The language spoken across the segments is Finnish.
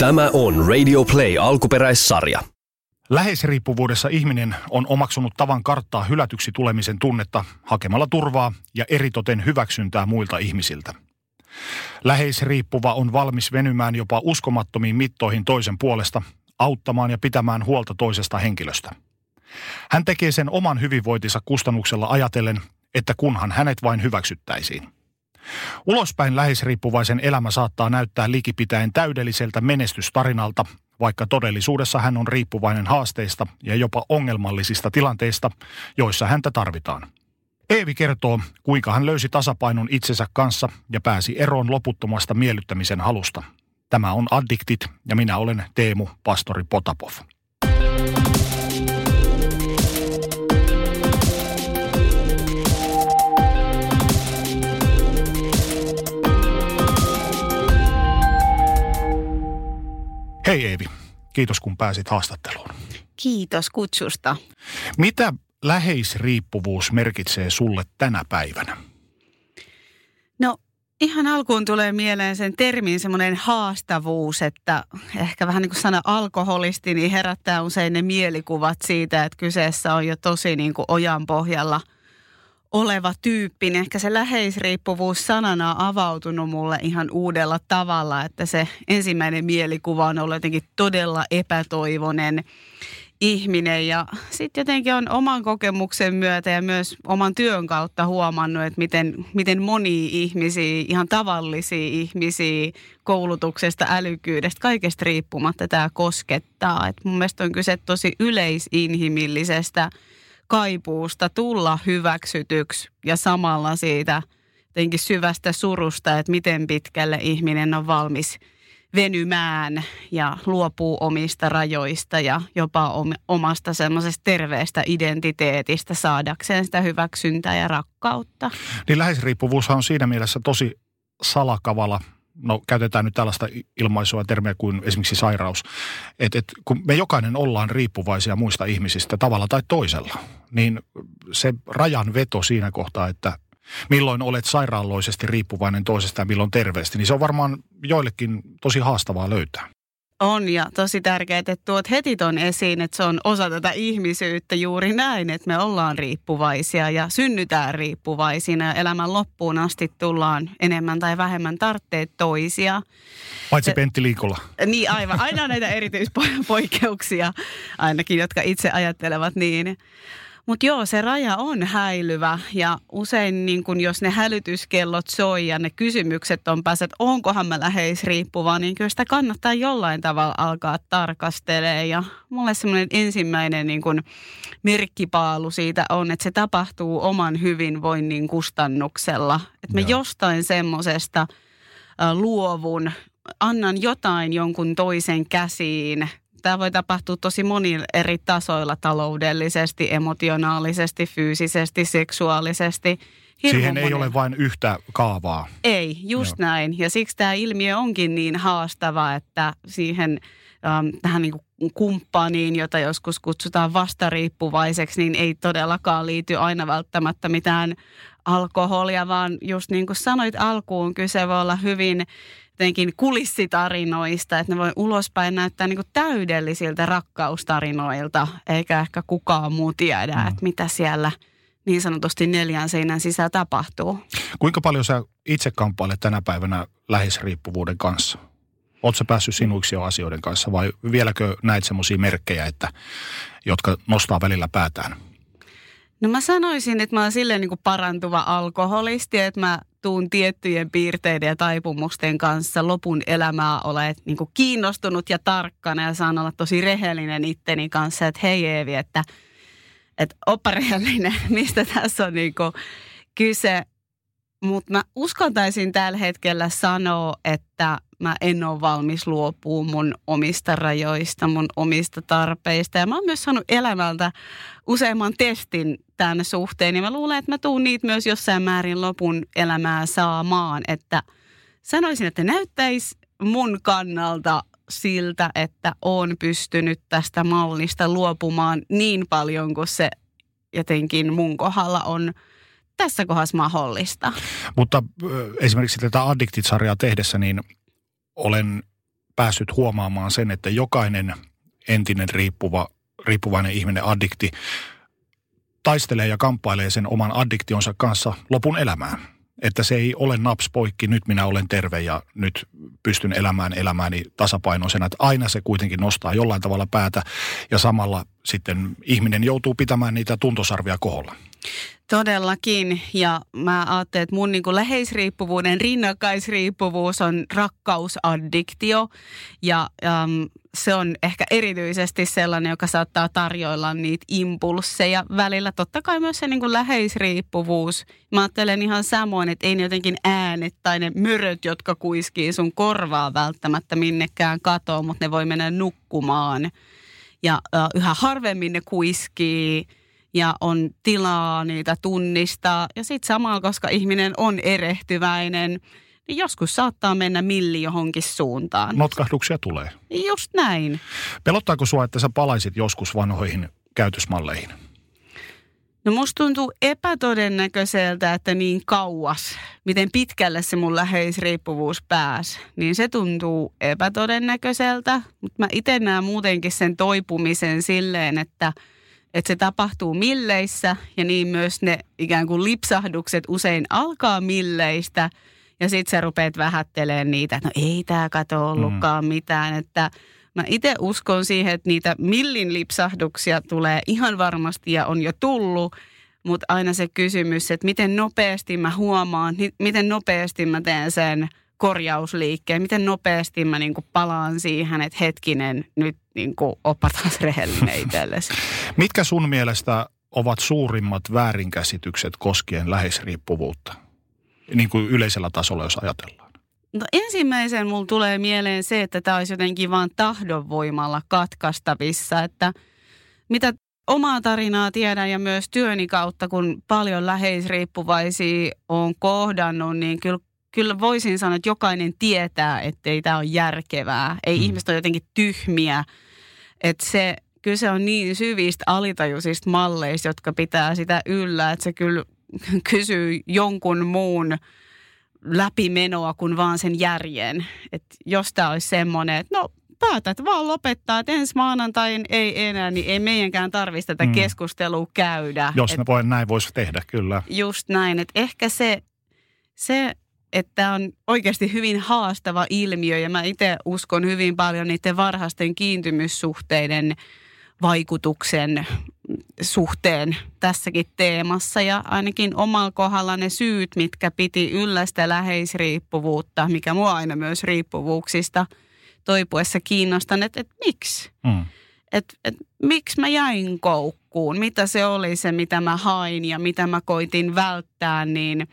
Tämä on Radio Play alkuperäissarja. Läheisriippuvuudessa ihminen on omaksunut tavan karttaa hylätyksi tulemisen tunnetta hakemalla turvaa ja eritoten hyväksyntää muilta ihmisiltä. Läheisriippuva on valmis venymään jopa uskomattomiin mittoihin toisen puolesta, auttamaan ja pitämään huolta toisesta henkilöstä. Hän tekee sen oman hyvinvointinsa kustannuksella ajatellen, että kunhan hänet vain hyväksyttäisiin. Ulospäin läheisriippuvaisen elämä saattaa näyttää likipitäen täydelliseltä menestystarinalta, vaikka todellisuudessa hän on riippuvainen haasteista ja jopa ongelmallisista tilanteista, joissa häntä tarvitaan. Eevi kertoo, kuinka hän löysi tasapainon itsensä kanssa ja pääsi eroon loputtomasta miellyttämisen halusta. Tämä on Addiktit ja minä olen Teemu Pastori Potapov. Hei Eevi, kiitos kun pääsit haastatteluun. Kiitos kutsusta. Mitä läheisriippuvuus merkitsee sulle tänä päivänä? No ihan alkuun tulee mieleen sen termin semmoinen haastavuus, että ehkä vähän niin kuin sana alkoholisti, niin herättää usein ne mielikuvat siitä, että kyseessä on jo tosi niin kuin ojan pohjalla – oleva tyyppi, niin ehkä se läheisriippuvuus sanana on avautunut mulle ihan uudella tavalla, että se ensimmäinen mielikuva on ollut jotenkin todella epätoivonen ihminen ja sitten jotenkin on oman kokemuksen myötä ja myös oman työn kautta huomannut, että miten, miten moni ihmisiä, ihan tavallisia ihmisiä koulutuksesta, älykkyydestä, kaikesta riippumatta tämä koskettaa. Et mun mielestä on kyse tosi yleisinhimillisestä kaipuusta tulla hyväksytyksi ja samalla siitä jotenkin syvästä surusta, että miten pitkälle ihminen on valmis venymään ja luopuu omista rajoista ja jopa omasta semmoisesta terveestä identiteetistä saadakseen sitä hyväksyntää ja rakkautta. Niin läheisriippuvuushan on siinä mielessä tosi salakavala no käytetään nyt tällaista ilmaisua termiä kuin esimerkiksi sairaus, että et, kun me jokainen ollaan riippuvaisia muista ihmisistä tavalla tai toisella, niin se rajan veto siinä kohtaa, että milloin olet sairaaloisesti riippuvainen toisesta ja milloin terveesti, niin se on varmaan joillekin tosi haastavaa löytää. On ja tosi tärkeää, että tuot heti ton esiin, että se on osa tätä ihmisyyttä juuri näin, että me ollaan riippuvaisia ja synnytään riippuvaisina ja elämän loppuun asti tullaan enemmän tai vähemmän tartteet toisia. Paitsi Pentti Liikolla. Niin aivan, aina näitä erityispoikkeuksia ainakin, jotka itse ajattelevat niin. Mutta joo, se raja on häilyvä ja usein niin kun jos ne hälytyskellot soi ja ne kysymykset on päässä, että onkohan mä läheisriippuva, niin kyllä sitä kannattaa jollain tavalla alkaa tarkastelemaan. Ja mulle semmoinen ensimmäinen niin kun merkkipaalu siitä on, että se tapahtuu oman hyvinvoinnin kustannuksella. Että mä jostain semmoisesta luovun, annan jotain jonkun toisen käsiin – tämä voi tapahtua tosi monilla eri tasoilla, taloudellisesti, emotionaalisesti, fyysisesti, seksuaalisesti. Hirmu Siihen ei monilla. ole vain yhtä kaavaa. Ei, just Joo. näin. Ja siksi tämä ilmiö onkin niin haastava, että siihen ähm, tähän niin kumppaniin, jota joskus kutsutaan vastariippuvaiseksi, niin ei todellakaan liity aina välttämättä mitään alkoholia, vaan just niin kuin sanoit alkuun, kyse voi olla hyvin jotenkin kulissitarinoista, että ne voi ulospäin näyttää niin kuin täydellisiltä rakkaustarinoilta, eikä ehkä kukaan muu tiedä, mm. että mitä siellä niin sanotusti neljän seinän sisällä tapahtuu. Kuinka paljon sä itse kamppailet tänä päivänä lähisriippuvuuden kanssa? Oletko päässyt sinuiksi jo asioiden kanssa vai vieläkö näet semmoisia merkkejä, että, jotka nostaa välillä päätään? No mä sanoisin, että mä oon silleen niin kuin parantuva alkoholisti, että mä tuun tiettyjen piirteiden ja taipumusten kanssa lopun elämää olet niin kuin kiinnostunut ja tarkkana ja saan olla tosi rehellinen itteni kanssa, että hei Eevi, että, että oppa rehellinen, mistä tässä on niin kuin kyse. Mutta mä uskaltaisin tällä hetkellä sanoa, että mä en ole valmis luopua mun omista rajoista, mun omista tarpeista. Ja mä oon myös saanut elämältä useamman testin tämän suhteen. Ja mä luulen, että mä tuun niitä myös jossain määrin lopun elämää saamaan. Että sanoisin, että näyttäisi mun kannalta siltä, että on pystynyt tästä mallista luopumaan niin paljon kuin se jotenkin mun kohdalla on tässä kohdassa mahdollista. Mutta esimerkiksi tätä Addictit-sarjaa tehdessä, niin olen päässyt huomaamaan sen, että jokainen entinen riippuva, riippuvainen ihminen, addikti, taistelee ja kamppailee sen oman addiktionsa kanssa lopun elämään. Että se ei ole naps poikki, nyt minä olen terve ja nyt pystyn elämään elämääni tasapainoisena. Että aina se kuitenkin nostaa jollain tavalla päätä ja samalla sitten ihminen joutuu pitämään niitä tuntosarvia koholla. Todellakin. Ja mä ajattelen, että mun niin kuin läheisriippuvuuden rinnakkaisriippuvuus on rakkausaddiktio. Ja äm, se on ehkä erityisesti sellainen, joka saattaa tarjoilla niitä impulseja välillä. Totta kai myös se niin kuin läheisriippuvuus. Mä ajattelen ihan samoin, että ei ne jotenkin äänet tai ne möröt, jotka kuiskii sun korvaa välttämättä minnekään katoa, mutta ne voi mennä nukkumaan. Ja yhä harvemmin ne kuiskii – ja on tilaa niitä tunnistaa. Ja sitten samalla, koska ihminen on erehtyväinen, joskus saattaa mennä milli johonkin suuntaan. Notkahduksia tulee. Just näin. Pelottaako sua, että sä palaisit joskus vanhoihin käytösmalleihin? No musta tuntuu epätodennäköiseltä, että niin kauas, miten pitkälle se mun läheisriippuvuus pääsi, niin se tuntuu epätodennäköiseltä. Mutta mä itse näen muutenkin sen toipumisen silleen, että – että se tapahtuu milleissä ja niin myös ne ikään kuin lipsahdukset usein alkaa milleistä ja sitten sä rupeat vähättelemään niitä, että no ei tämä kato ollutkaan mm. mitään, että mä itse uskon siihen, että niitä millin lipsahduksia tulee ihan varmasti ja on jo tullut, mutta aina se kysymys, että miten nopeasti mä huomaan, miten nopeasti mä teen sen – korjausliikkeen, miten nopeasti mä niin palaan siihen, että hetkinen, nyt niin oppa taas rehellinen itsellesi. Mitkä sun mielestä ovat suurimmat väärinkäsitykset koskien läheisriippuvuutta? Niin kuin yleisellä tasolla, jos ajatellaan. No ensimmäisen mulla tulee mieleen se, että tämä olisi jotenkin vaan tahdonvoimalla katkaistavissa, että mitä omaa tarinaa tiedän ja myös työni kautta, kun paljon läheisriippuvaisia on kohdannut, niin kyllä kyllä voisin sanoa, että jokainen tietää, että ei tämä ole järkevää. Ei mm. ihmiset ole jotenkin tyhmiä. Että se, kyllä se on niin syvistä alitajuisista malleista, jotka pitää sitä yllä, että se kyllä kysyy jonkun muun läpimenoa kuin vaan sen järjen. Että jos tämä olisi semmoinen, että no päätät vaan lopettaa, että ensi maanantain ei enää, niin ei meidänkään tarvitse tätä mm. keskustelua käydä. Jos ne voi, näin voisi tehdä, kyllä. Just näin, että ehkä se, se että on oikeasti hyvin haastava ilmiö ja mä itse uskon hyvin paljon niiden varhaisten kiintymyssuhteiden vaikutuksen suhteen tässäkin teemassa ja ainakin omalla kohdalla ne syyt, mitkä piti yllä sitä läheisriippuvuutta, mikä mua aina myös riippuvuuksista toipuessa kiinnostan, että, että miksi? Mm. Et, et, miksi mä jäin koukkuun? Mitä se oli se, mitä mä hain ja mitä mä koitin välttää, niin –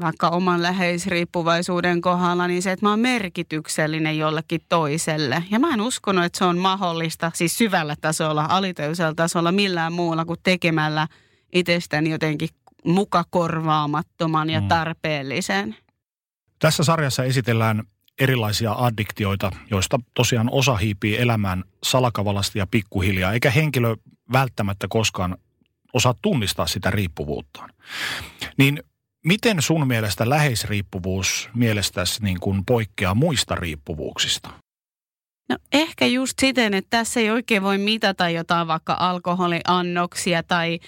vaikka oman läheisriippuvaisuuden kohdalla, niin se, että mä oon merkityksellinen jollekin toiselle. Ja mä en uskonut, että se on mahdollista, siis syvällä tasolla, alitajuisella tasolla, millään muulla kuin tekemällä itsestäni jotenkin muka korvaamattoman ja mm. tarpeellisen. Tässä sarjassa esitellään erilaisia addiktioita, joista tosiaan osa hiipii elämään salakavalasti ja pikkuhiljaa, eikä henkilö välttämättä koskaan osaa tunnistaa sitä riippuvuuttaan. Niin Miten sun mielestä läheisriippuvuus mielestäsi niin kuin poikkeaa muista riippuvuuksista? No ehkä just siten, että tässä ei oikein voi mitata jotain vaikka alkoholiannoksia tai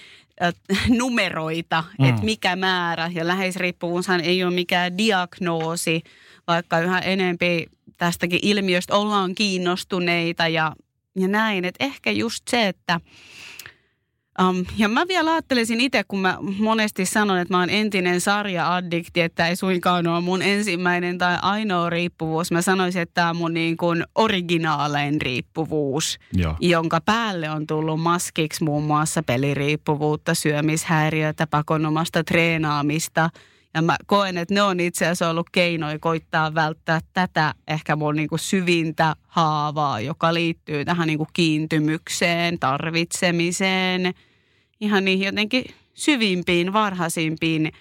numeroita, mm. että mikä määrä. Ja läheisriippuvuushan ei ole mikään diagnoosi, vaikka yhä enempi tästäkin ilmiöstä ollaan kiinnostuneita ja, ja näin. Että ehkä just se, että Um, ja mä vielä ajattelisin itse, kun mä monesti sanon, että mä oon entinen sarja-addikti, että ei suinkaan ole mun ensimmäinen tai ainoa riippuvuus. Mä sanoisin, että tämä on mun niin kuin originaalein riippuvuus, Joo. jonka päälle on tullut maskiksi muun muassa peliriippuvuutta, syömishäiriötä, pakonomasta treenaamista. Ja mä koen, että ne on itse asiassa ollut keinoja koittaa välttää tätä ehkä mun niin kuin syvintä haavaa, joka liittyy tähän niin kuin kiintymykseen, tarvitsemiseen – ihan niihin jotenkin syvimpiin, varhaisimpiin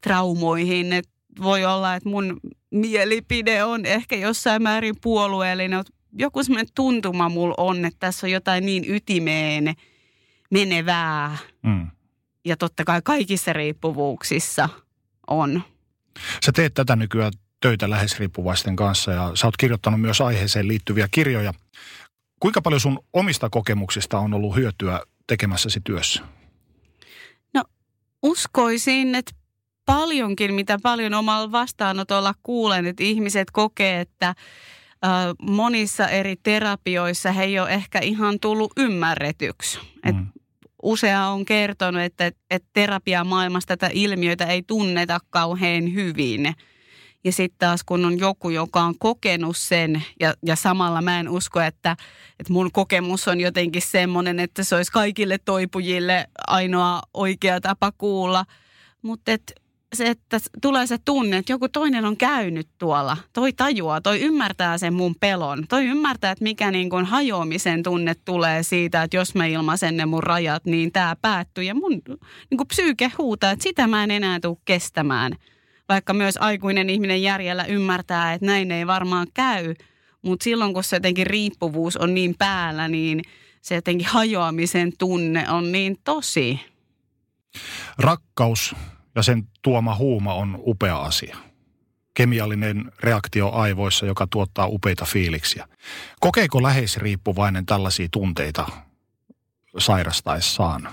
traumoihin. Et voi olla, että mun mielipide on ehkä jossain määrin puolueellinen. Joku semmoinen tuntuma mulla on, että tässä on jotain niin ytimeen menevää. Mm. Ja totta kai kaikissa riippuvuuksissa on. Sä teet tätä nykyään töitä läheisriippuvaisten kanssa ja sä oot kirjoittanut myös aiheeseen liittyviä kirjoja. Kuinka paljon sun omista kokemuksista on ollut hyötyä tekemässäsi työssä? Uskoisin, että paljonkin, mitä paljon omalla vastaanotolla kuulen, että ihmiset kokee, että monissa eri terapioissa he ei ole ehkä ihan tullut ymmärretyksi. Mm. usea on kertonut, että, että terapiamaailmassa tätä ilmiötä ei tunneta kauhean hyvin. Ja sitten taas kun on joku, joka on kokenut sen ja, ja samalla mä en usko, että, että mun kokemus on jotenkin semmoinen, että se olisi kaikille toipujille ainoa oikea tapa kuulla. Mutta se, että tulee se tunne, että joku toinen on käynyt tuolla. Toi tajuaa, toi ymmärtää sen mun pelon. Toi ymmärtää, että mikä niin kuin hajoamisen tunne tulee siitä, että jos mä ilmaisen ne mun rajat, niin tämä päättyy. Ja mun niin kuin psyyke huutaa, että sitä mä en enää tule kestämään. Vaikka myös aikuinen ihminen järjellä ymmärtää, että näin ei varmaan käy. Mutta silloin, kun se jotenkin riippuvuus on niin päällä, niin se jotenkin hajoamisen tunne on niin tosi. Rakkaus ja sen tuoma huuma on upea asia. Kemiallinen reaktio aivoissa, joka tuottaa upeita fiiliksiä. Kokeeko läheisriippuvainen tällaisia tunteita sairastaessaan?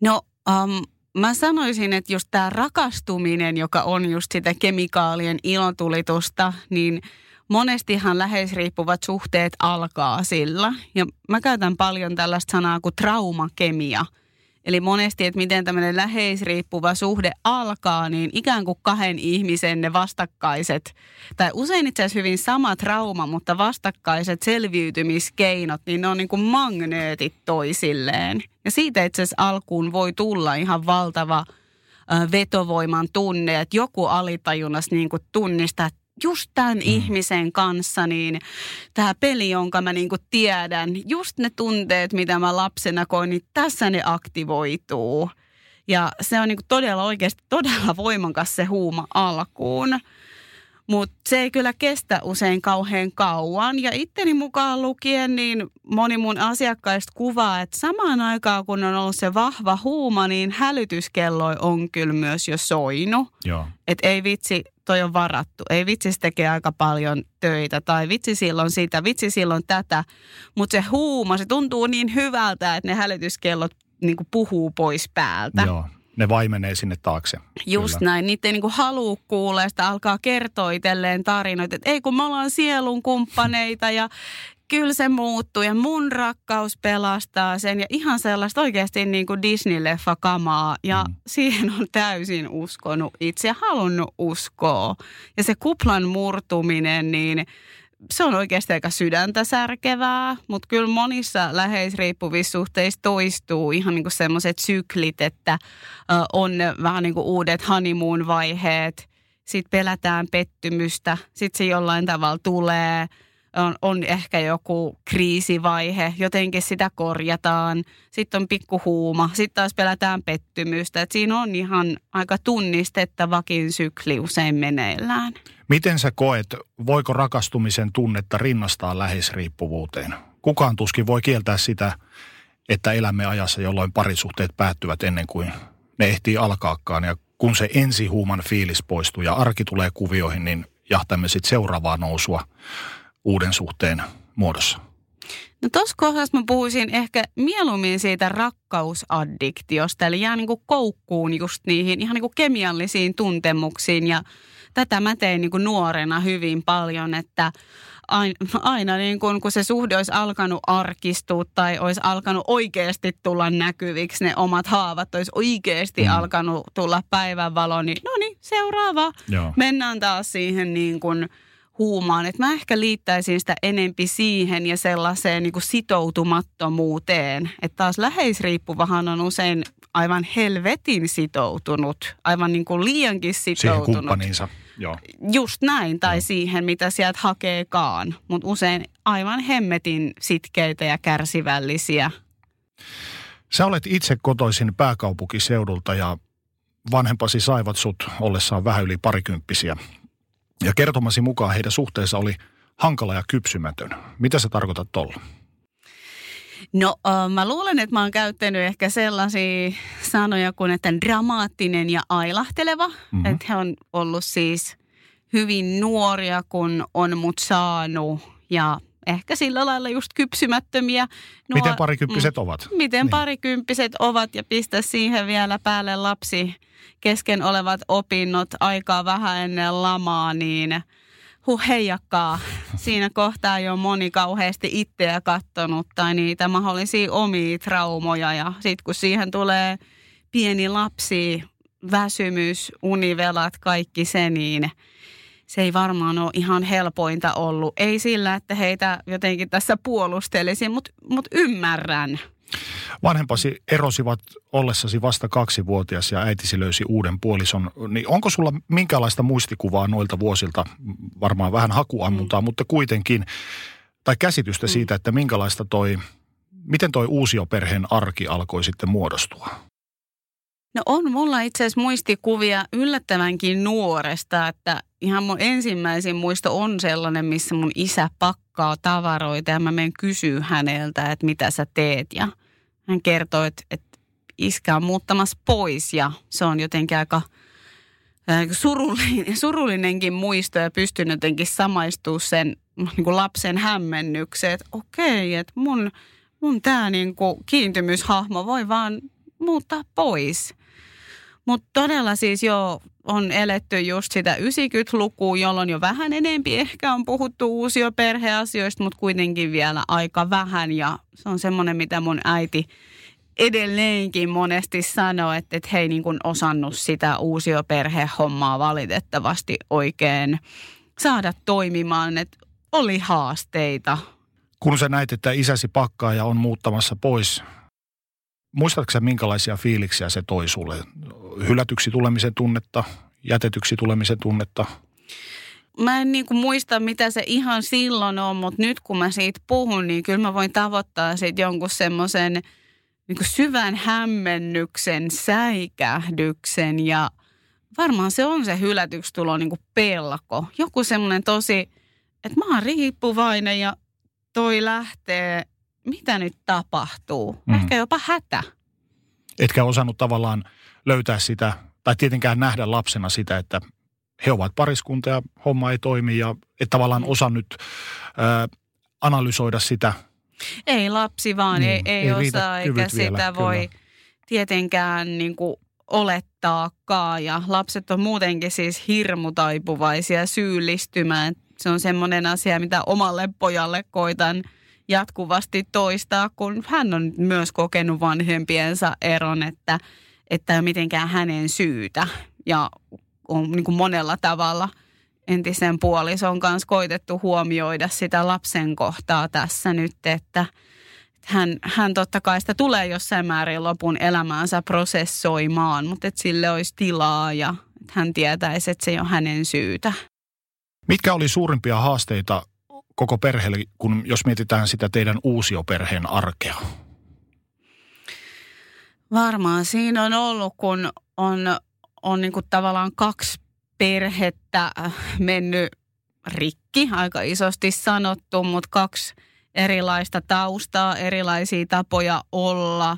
No, um, mä sanoisin, että just tämä rakastuminen, joka on just sitä kemikaalien ilotulitusta, niin monestihan läheisriippuvat suhteet alkaa sillä. Ja mä käytän paljon tällaista sanaa kuin traumakemia – Eli monesti, että miten tämmöinen läheisriippuva suhde alkaa, niin ikään kuin kahden ihmisen ne vastakkaiset, tai usein itse asiassa hyvin sama trauma, mutta vastakkaiset selviytymiskeinot, niin ne on niin kuin magneetit toisilleen. Ja siitä itse asiassa alkuun voi tulla ihan valtava vetovoiman tunne, että joku alitajunnassa niin kuin tunnistaa, että just tämän mm. ihmisen kanssa, niin tämä peli, jonka mä niinku tiedän, just ne tunteet, mitä mä lapsena koin, niin tässä ne aktivoituu. Ja se on niinku todella oikeasti todella voimakas se huuma alkuun. Mutta se ei kyllä kestä usein kauhean kauan. Ja itteni mukaan lukien, niin moni mun asiakkaista kuvaa, että samaan aikaan kun on ollut se vahva huuma, niin hälytyskello on kyllä myös jo soinut. Että ei vitsi, toi on varattu. Ei vitsi, se tekee aika paljon töitä. Tai vitsi silloin sitä, vitsi silloin tätä. Mutta se huuma, se tuntuu niin hyvältä, että ne hälytyskellot niin puhuu pois päältä. Joo ne vaimenee sinne taakse. Just Kyllä. näin. Niitä ei niinku halua kuulla, sitä alkaa kertoa itselleen tarinoita, että ei kun me ollaan sielun kumppaneita ja kyllä se muuttuu ja mun rakkaus pelastaa sen ja ihan sellaista oikeasti niin kuin Disney-leffa kamaa. Ja mm. siihen on täysin uskonut itse ja halunnut uskoa. Ja se kuplan murtuminen, niin se on oikeasti aika sydäntä särkevää, mutta kyllä monissa läheisriippuvissa suhteissa toistuu ihan niin semmoiset syklit, että on vähän niin kuin uudet honeymoon-vaiheet, sitten pelätään pettymystä, sitten se jollain tavalla tulee, on, on ehkä joku kriisivaihe, jotenkin sitä korjataan, sitten on pikkuhuuma, sitten taas pelätään pettymystä, että siinä on ihan aika tunnistettavakin sykli usein meneillään. Miten sä koet, voiko rakastumisen tunnetta rinnastaa läheisriippuvuuteen? Kukaan tuskin voi kieltää sitä, että elämme ajassa, jolloin parisuhteet päättyvät ennen kuin ne ehtii alkaakaan. Ja kun se ensihuuman fiilis poistuu ja arki tulee kuvioihin, niin jahtamme sitten seuraavaa nousua uuden suhteen muodossa. No tuossa kohdassa mä puhuisin ehkä mieluummin siitä rakkausaddiktiosta, eli jää niin kuin koukkuun just niihin ihan niin kuin kemiallisiin tuntemuksiin ja tätä mä tein niin kuin nuorena hyvin paljon, että aina, niin kuin, kun se suhde olisi alkanut arkistua tai olisi alkanut oikeasti tulla näkyviksi, ne omat haavat olisi oikeasti mm. alkanut tulla päivänvaloon, niin no niin, seuraava. Joo. Mennään taas siihen niin kuin huumaan. Että mä ehkä liittäisin sitä enempi siihen ja sellaiseen niin kuin sitoutumattomuuteen. Että taas läheisriippuvahan on usein aivan helvetin sitoutunut, aivan niin kuin liiankin sitoutunut. Siihen kumppaniinsa. Joo. Just näin, tai Joo. siihen, mitä sieltä hakeekaan. Mutta usein aivan hemmetin sitkeitä ja kärsivällisiä. Sä olet itse kotoisin pääkaupunkiseudulta ja vanhempasi saivat sut ollessaan vähän yli parikymppisiä. Ja kertomasi mukaan heidän suhteensa oli hankala ja kypsymätön. Mitä sä tarkoitat tuolla? No äh, mä luulen, että mä oon käyttänyt ehkä sellaisia sanoja kuin, että dramaattinen ja ailahteleva. Mm-hmm. Että he on ollut siis hyvin nuoria, kun on mut saanut ja ehkä sillä lailla just kypsymättömiä. Nuo, miten parikymppiset mm, ovat? Miten niin. parikymppiset ovat ja pistä siihen vielä päälle lapsi kesken olevat opinnot aikaa vähän ennen lamaa, niin huh heijakkaa. Siinä kohtaa jo moni kauheasti itseä kattonut tai niitä mahdollisia omia traumoja ja sitten kun siihen tulee pieni lapsi, väsymys, univelat, kaikki se, niin – se ei varmaan ole ihan helpointa ollut. Ei sillä, että heitä jotenkin tässä puolustelisin, mutta mut ymmärrän. Vanhempasi erosivat ollessasi vasta kaksivuotias ja äitisi löysi uuden puolison. Niin onko sulla minkälaista muistikuvaa noilta vuosilta, varmaan vähän hakuammuntaa, mm. mutta kuitenkin, tai käsitystä mm. siitä, että minkälaista toi, miten toi uusioperheen arki alkoi sitten muodostua? No on mulla itse asiassa muistikuvia yllättävänkin nuoresta, että ihan mun ensimmäisin muisto on sellainen, missä mun isä pakkaa tavaroita ja mä menen kysyä häneltä, että mitä sä teet. Ja hän kertoo, että, että iskä on muuttamassa pois ja se on jotenkin aika surullinen, surullinenkin muisto ja pystyn jotenkin samaistumaan sen niin kuin lapsen hämmennykseen, että okei, että mun, mun tämä niin kiintymyshahmo voi vaan muuttaa pois. Mutta todella siis jo on eletty just sitä 90-lukua, jolloin jo vähän enempi ehkä on puhuttu uusio perheasioista, mutta kuitenkin vielä aika vähän. Ja se on semmoinen, mitä mun äiti edelleenkin monesti sanoo, että, että he ei niin kuin osannut sitä uusioperhehommaa valitettavasti oikein saada toimimaan, että oli haasteita. Kun sä näit, että isäsi pakkaa ja on muuttamassa pois Muistatko sä, minkälaisia fiiliksiä se toi sulle? Hylätyksi tulemisen tunnetta, jätetyksi tulemisen tunnetta? Mä en niin kuin muista, mitä se ihan silloin on, mutta nyt kun mä siitä puhun, niin kyllä mä voin tavoittaa siitä jonkun semmoisen niin syvän hämmennyksen, säikähdyksen ja varmaan se on se hylätyksi tulo niin kuin pelko. Joku semmoinen tosi, että mä oon riippuvainen ja toi lähtee mitä nyt tapahtuu? Mm. Ehkä jopa hätä. Etkä osannut tavallaan löytää sitä, tai tietenkään nähdä lapsena sitä, että he ovat pariskunta ja homma ei toimi ja et tavallaan osaa nyt ää, analysoida sitä. Ei lapsi vaan, niin, ei, ei, ei osaa eikä sitä vielä, voi kyllä. tietenkään niin kuin olettaakaan. Ja lapset on muutenkin siis hirmutaipuvaisia syyllistymään. Se on semmoinen asia, mitä omalle pojalle koitan – jatkuvasti toistaa, kun hän on myös kokenut vanhempiensa eron, että, että ei mitenkään hänen syytä. Ja on niin kuin monella tavalla entisen puolison kanssa koitettu huomioida sitä lapsen kohtaa tässä nyt, että hän, hän totta kai sitä tulee jossain määrin lopun elämäänsä prosessoimaan, mutta että sille olisi tilaa ja että hän tietäisi, että se ei ole hänen syytä. Mitkä oli suurimpia haasteita koko perheelle, kun jos mietitään sitä teidän uusioperheen arkea? Varmaan siinä on ollut, kun on, on niin kuin tavallaan kaksi perhettä äh, mennyt rikki, aika isosti sanottu, mutta kaksi erilaista taustaa, erilaisia tapoja olla,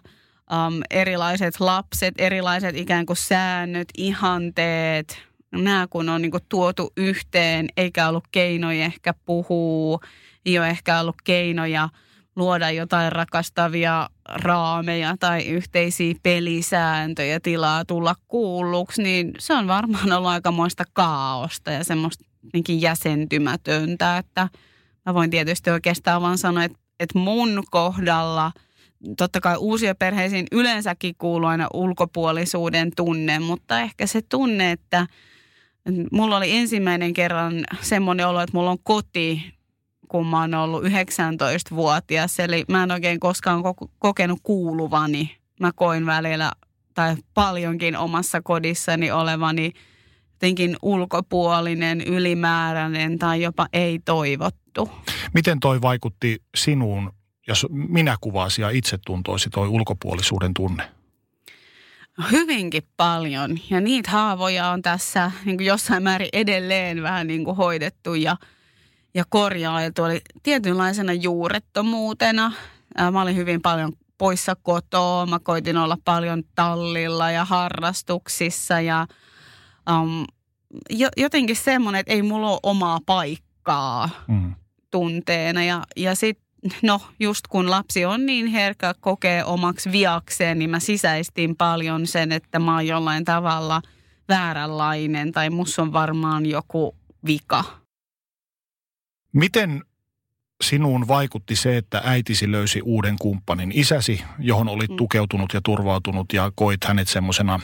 um, erilaiset lapset, erilaiset ikään kuin säännöt, ihanteet, nämä kun on niin kuin tuotu yhteen, eikä ollut keinoja ehkä puhua, ei ole ehkä ollut keinoja luoda jotain rakastavia raameja tai yhteisiä pelisääntöjä, tilaa tulla kuulluksi, niin se on varmaan ollut aikamoista kaaosta ja semmoista jäsentymätöntä, että mä voin tietysti oikeastaan vaan sanoa, että, että mun kohdalla – totta kai uusia perheisiin yleensäkin kuuluu aina ulkopuolisuuden tunne, mutta ehkä se tunne, että Mulla oli ensimmäinen kerran semmoinen olo, että mulla on koti, kun mä oon ollut 19-vuotias. Eli mä en oikein koskaan kokenut kuuluvani. Mä koin välillä tai paljonkin omassa kodissani olevani jotenkin ulkopuolinen, ylimääräinen tai jopa ei-toivottu. Miten toi vaikutti sinuun, jos minä kuvasi ja itse tuntoisi toi ulkopuolisuuden tunne? Hyvinkin paljon ja niitä haavoja on tässä niin kuin jossain määrin edelleen vähän niin kuin hoidettu ja, ja korjailtu. Oli tietynlaisena juurettomuutena. Mä olin hyvin paljon poissa kotoa. Mä koitin olla paljon tallilla ja harrastuksissa ja um, jo, jotenkin semmoinen, että ei mulla ole omaa paikkaa Mm. tunteena. Ja, ja sitten, no just kun lapsi on niin herkkä, kokee omaksi viakseen, niin mä sisäistin paljon sen, että mä oon jollain tavalla vääränlainen tai musta on varmaan joku vika. Miten sinuun vaikutti se, että äitisi löysi uuden kumppanin? Isäsi, johon olit Mm. tukeutunut ja turvautunut ja koit hänet semmoisena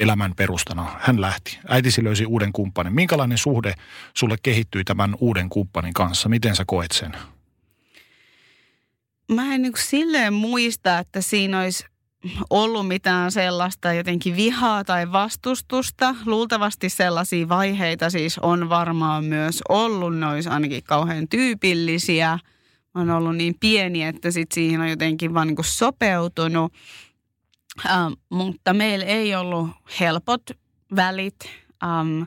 elämän perustana. Hän lähti. Äitisi löysi uuden kumppanin. Minkälainen suhde sulle kehittyi tämän uuden kumppanin kanssa? Miten sä koet sen? Mä en niin silleen muista, että siinä olisi ollut mitään sellaista jotenkin vihaa tai vastustusta. Luultavasti sellaisia vaiheita siis on varmaan myös ollut. Ne olisi ainakin kauhean tyypillisiä. Oon ollut niin pieni, että sit siihen on jotenkin vaan niin sopeutunut. Ähm, mutta meillä ei ollut helpot välit. Ähm,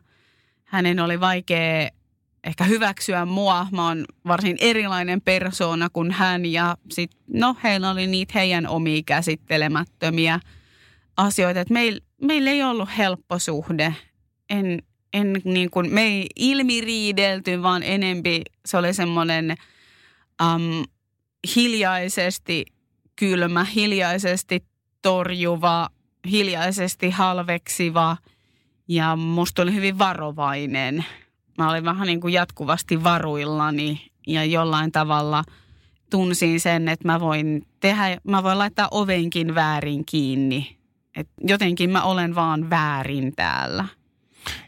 hänen oli vaikea ehkä hyväksyä mua. Mä oon varsin erilainen persoona kuin hän ja sit, no heillä oli niitä heidän omia käsittelemättömiä asioita. Et meil, meillä ei ollut helppo suhde. En, en niin kuin, me ei ilmiriidelty, vaan enempi se oli semmoinen um, hiljaisesti kylmä, hiljaisesti torjuva, hiljaisesti halveksiva ja musta oli hyvin varovainen. Mä olin vähän niin kuin jatkuvasti varuillani ja jollain tavalla tunsin sen, että mä voin tehdä, mä voin laittaa ovenkin väärin kiinni. Et jotenkin mä olen vaan väärin täällä.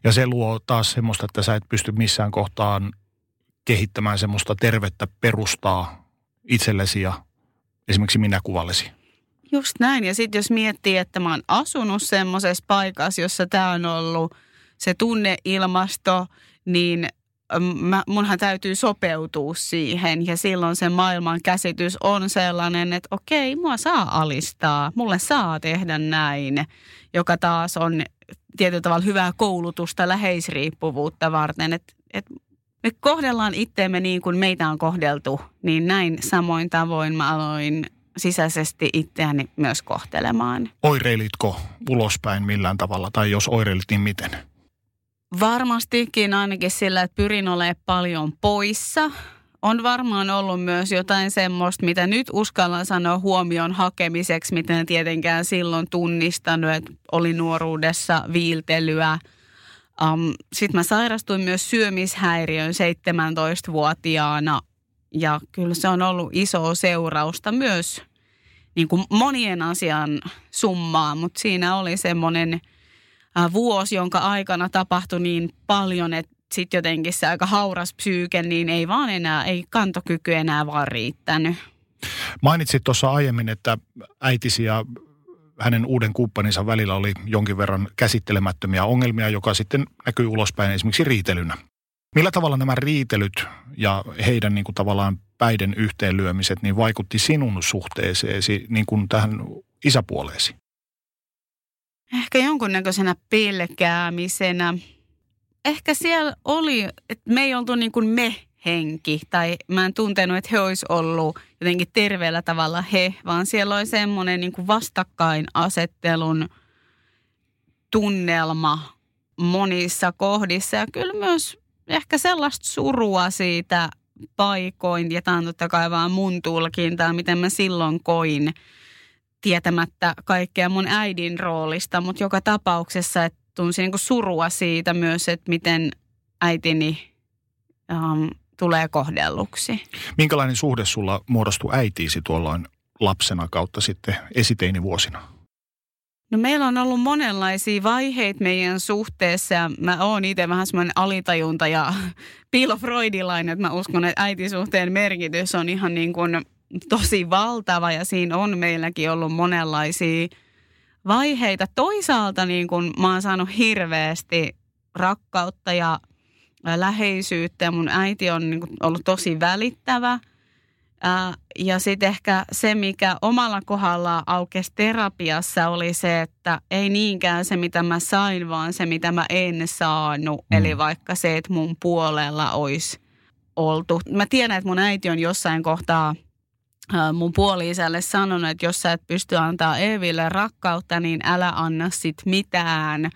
Ja se luo taas semmoista, että sä et pysty missään kohtaan kehittämään semmoista tervettä perustaa itsellesi ja esimerkiksi minäkuvallesi. Just näin. Ja sitten jos miettii, että mä oon asunut semmoisessa paikassa, jossa tämä on ollut se tunneilmasto, niin mä, munhan täytyy sopeutua siihen. Ja silloin se maailman käsitys on sellainen, että okei, mua saa alistaa, mulle saa tehdä näin, joka taas on tietyllä tavalla hyvää koulutusta läheisriippuvuutta varten. Että et me kohdellaan itteemme niin kuin meitä on kohdeltu, niin näin samoin tavoin mä aloin sisäisesti itseäni myös kohtelemaan. Oireilitko ulospäin millään tavalla tai jos oireilit, niin miten? Varmastikin ainakin sillä, että pyrin olemaan paljon poissa. On varmaan ollut myös jotain semmoista, mitä nyt uskallan sanoa huomion hakemiseksi, mitä en tietenkään silloin tunnistanut, että oli nuoruudessa viiltelyä. Um, Sitten mä sairastuin myös syömishäiriön 17-vuotiaana ja kyllä se on ollut iso seurausta myös niin kuin monien asian summaa, mutta siinä oli semmoinen vuosi, jonka aikana tapahtui niin paljon, että sitten jotenkin se aika hauras psyyke, niin ei vaan enää, ei kantokyky enää vaan riittänyt. Mainitsit tuossa aiemmin, että äitisi ja hänen uuden kumppaninsa välillä oli jonkin verran käsittelemättömiä ongelmia, joka sitten näkyy ulospäin esimerkiksi riitelynä. Millä tavalla nämä riitelyt ja heidän niin kuin tavallaan päiden yhteenlyömiset niin vaikutti sinun suhteeseesi niin kuin tähän isäpuoleesi? Ehkä jonkunnäköisenä pelkäämisenä. Ehkä siellä oli, että me ei oltu niin kuin me-henki, tai mä en tuntenut, että he olisi ollut jotenkin terveellä tavalla he, vaan siellä oli semmoinen niin kuin vastakkainasettelun tunnelma monissa kohdissa. Ja kyllä myös ehkä sellaista surua siitä paikoin, ja tämä on totta kai vaan mun tulkintaa, miten mä silloin koin tietämättä kaikkea mun äidin roolista, mutta joka tapauksessa, että tunsin niin surua siitä myös, että miten äitini um, tulee kohdelluksi. Minkälainen suhde sulla muodostui äitiisi tuolloin lapsena kautta sitten esiteinivuosina? No meillä on ollut monenlaisia vaiheita meidän suhteessa ja mä oon itse vähän semmoinen alitajunta ja piilofreudilainen, että mä uskon, että äitisuhteen merkitys on ihan niin kuin tosi valtava ja siinä on meilläkin ollut monenlaisia vaiheita. Toisaalta niin kuin mä oon saanut hirveästi rakkautta ja läheisyyttä ja mun äiti on niin kuin ollut tosi välittävä. Ää, ja sitten ehkä se, mikä omalla kohdalla aukesi terapiassa oli se, että ei niinkään se, mitä mä sain, vaan se, mitä mä en saanut. Mm. Eli vaikka se, että mun puolella olisi oltu. Mä tiedän, että mun äiti on jossain kohtaa mun puoli-isälle sanonut, että jos sä et pysty antaa Eeville rakkautta, niin älä anna sit mitään.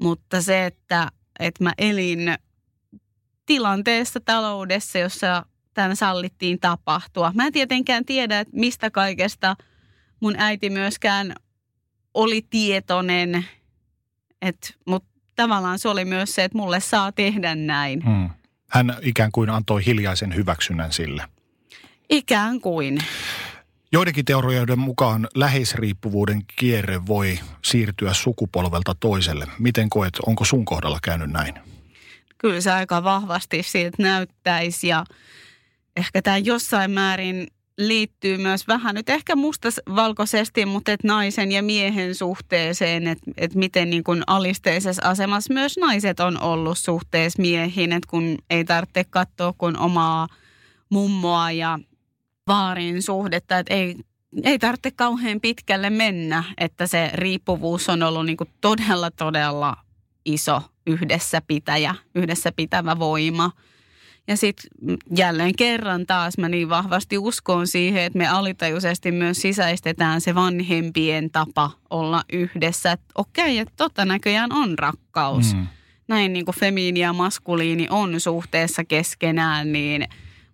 Mutta se, että että mä elin tilanteessa taloudessa, jossa tämän sallittiin tapahtua. Mä en tietenkään tiedä, että mistä kaikesta mun äiti myöskään oli tietoinen, mutta tavallaan se oli myös se, että mulle saa tehdä näin. Hmm. Hän ikään kuin antoi hiljaisen hyväksynnän sille. Ikään kuin. Joidenkin teorioiden mukaan läheisriippuvuuden kierre voi siirtyä sukupolvelta toiselle. Miten koet, onko sun kohdalla käynyt näin? Kyllä se aika vahvasti siltä näyttäisi ja ehkä tämä jossain määrin liittyy myös vähän nyt ehkä mustavalkoisesti, mutta et naisen ja miehen suhteeseen, että et miten niin kun alisteisessa asemassa myös naiset on ollut suhteessa miehiin, että kun ei tarvitse katsoa kun omaa mummoa ja vaarin suhdetta, että ei, ei tarvitse kauhean pitkälle mennä, että se riippuvuus on ollut niin todella, todella iso yhdessä pitäjä, yhdessä pitävä voima – ja sitten jälleen kerran taas mä niin vahvasti uskon siihen, että me alitajuisesti myös sisäistetään se vanhempien tapa olla yhdessä. Että okei, että totta näköjään on rakkaus. Mm. Näin niin kuin feminiini ja maskuliini on suhteessa keskenään, niin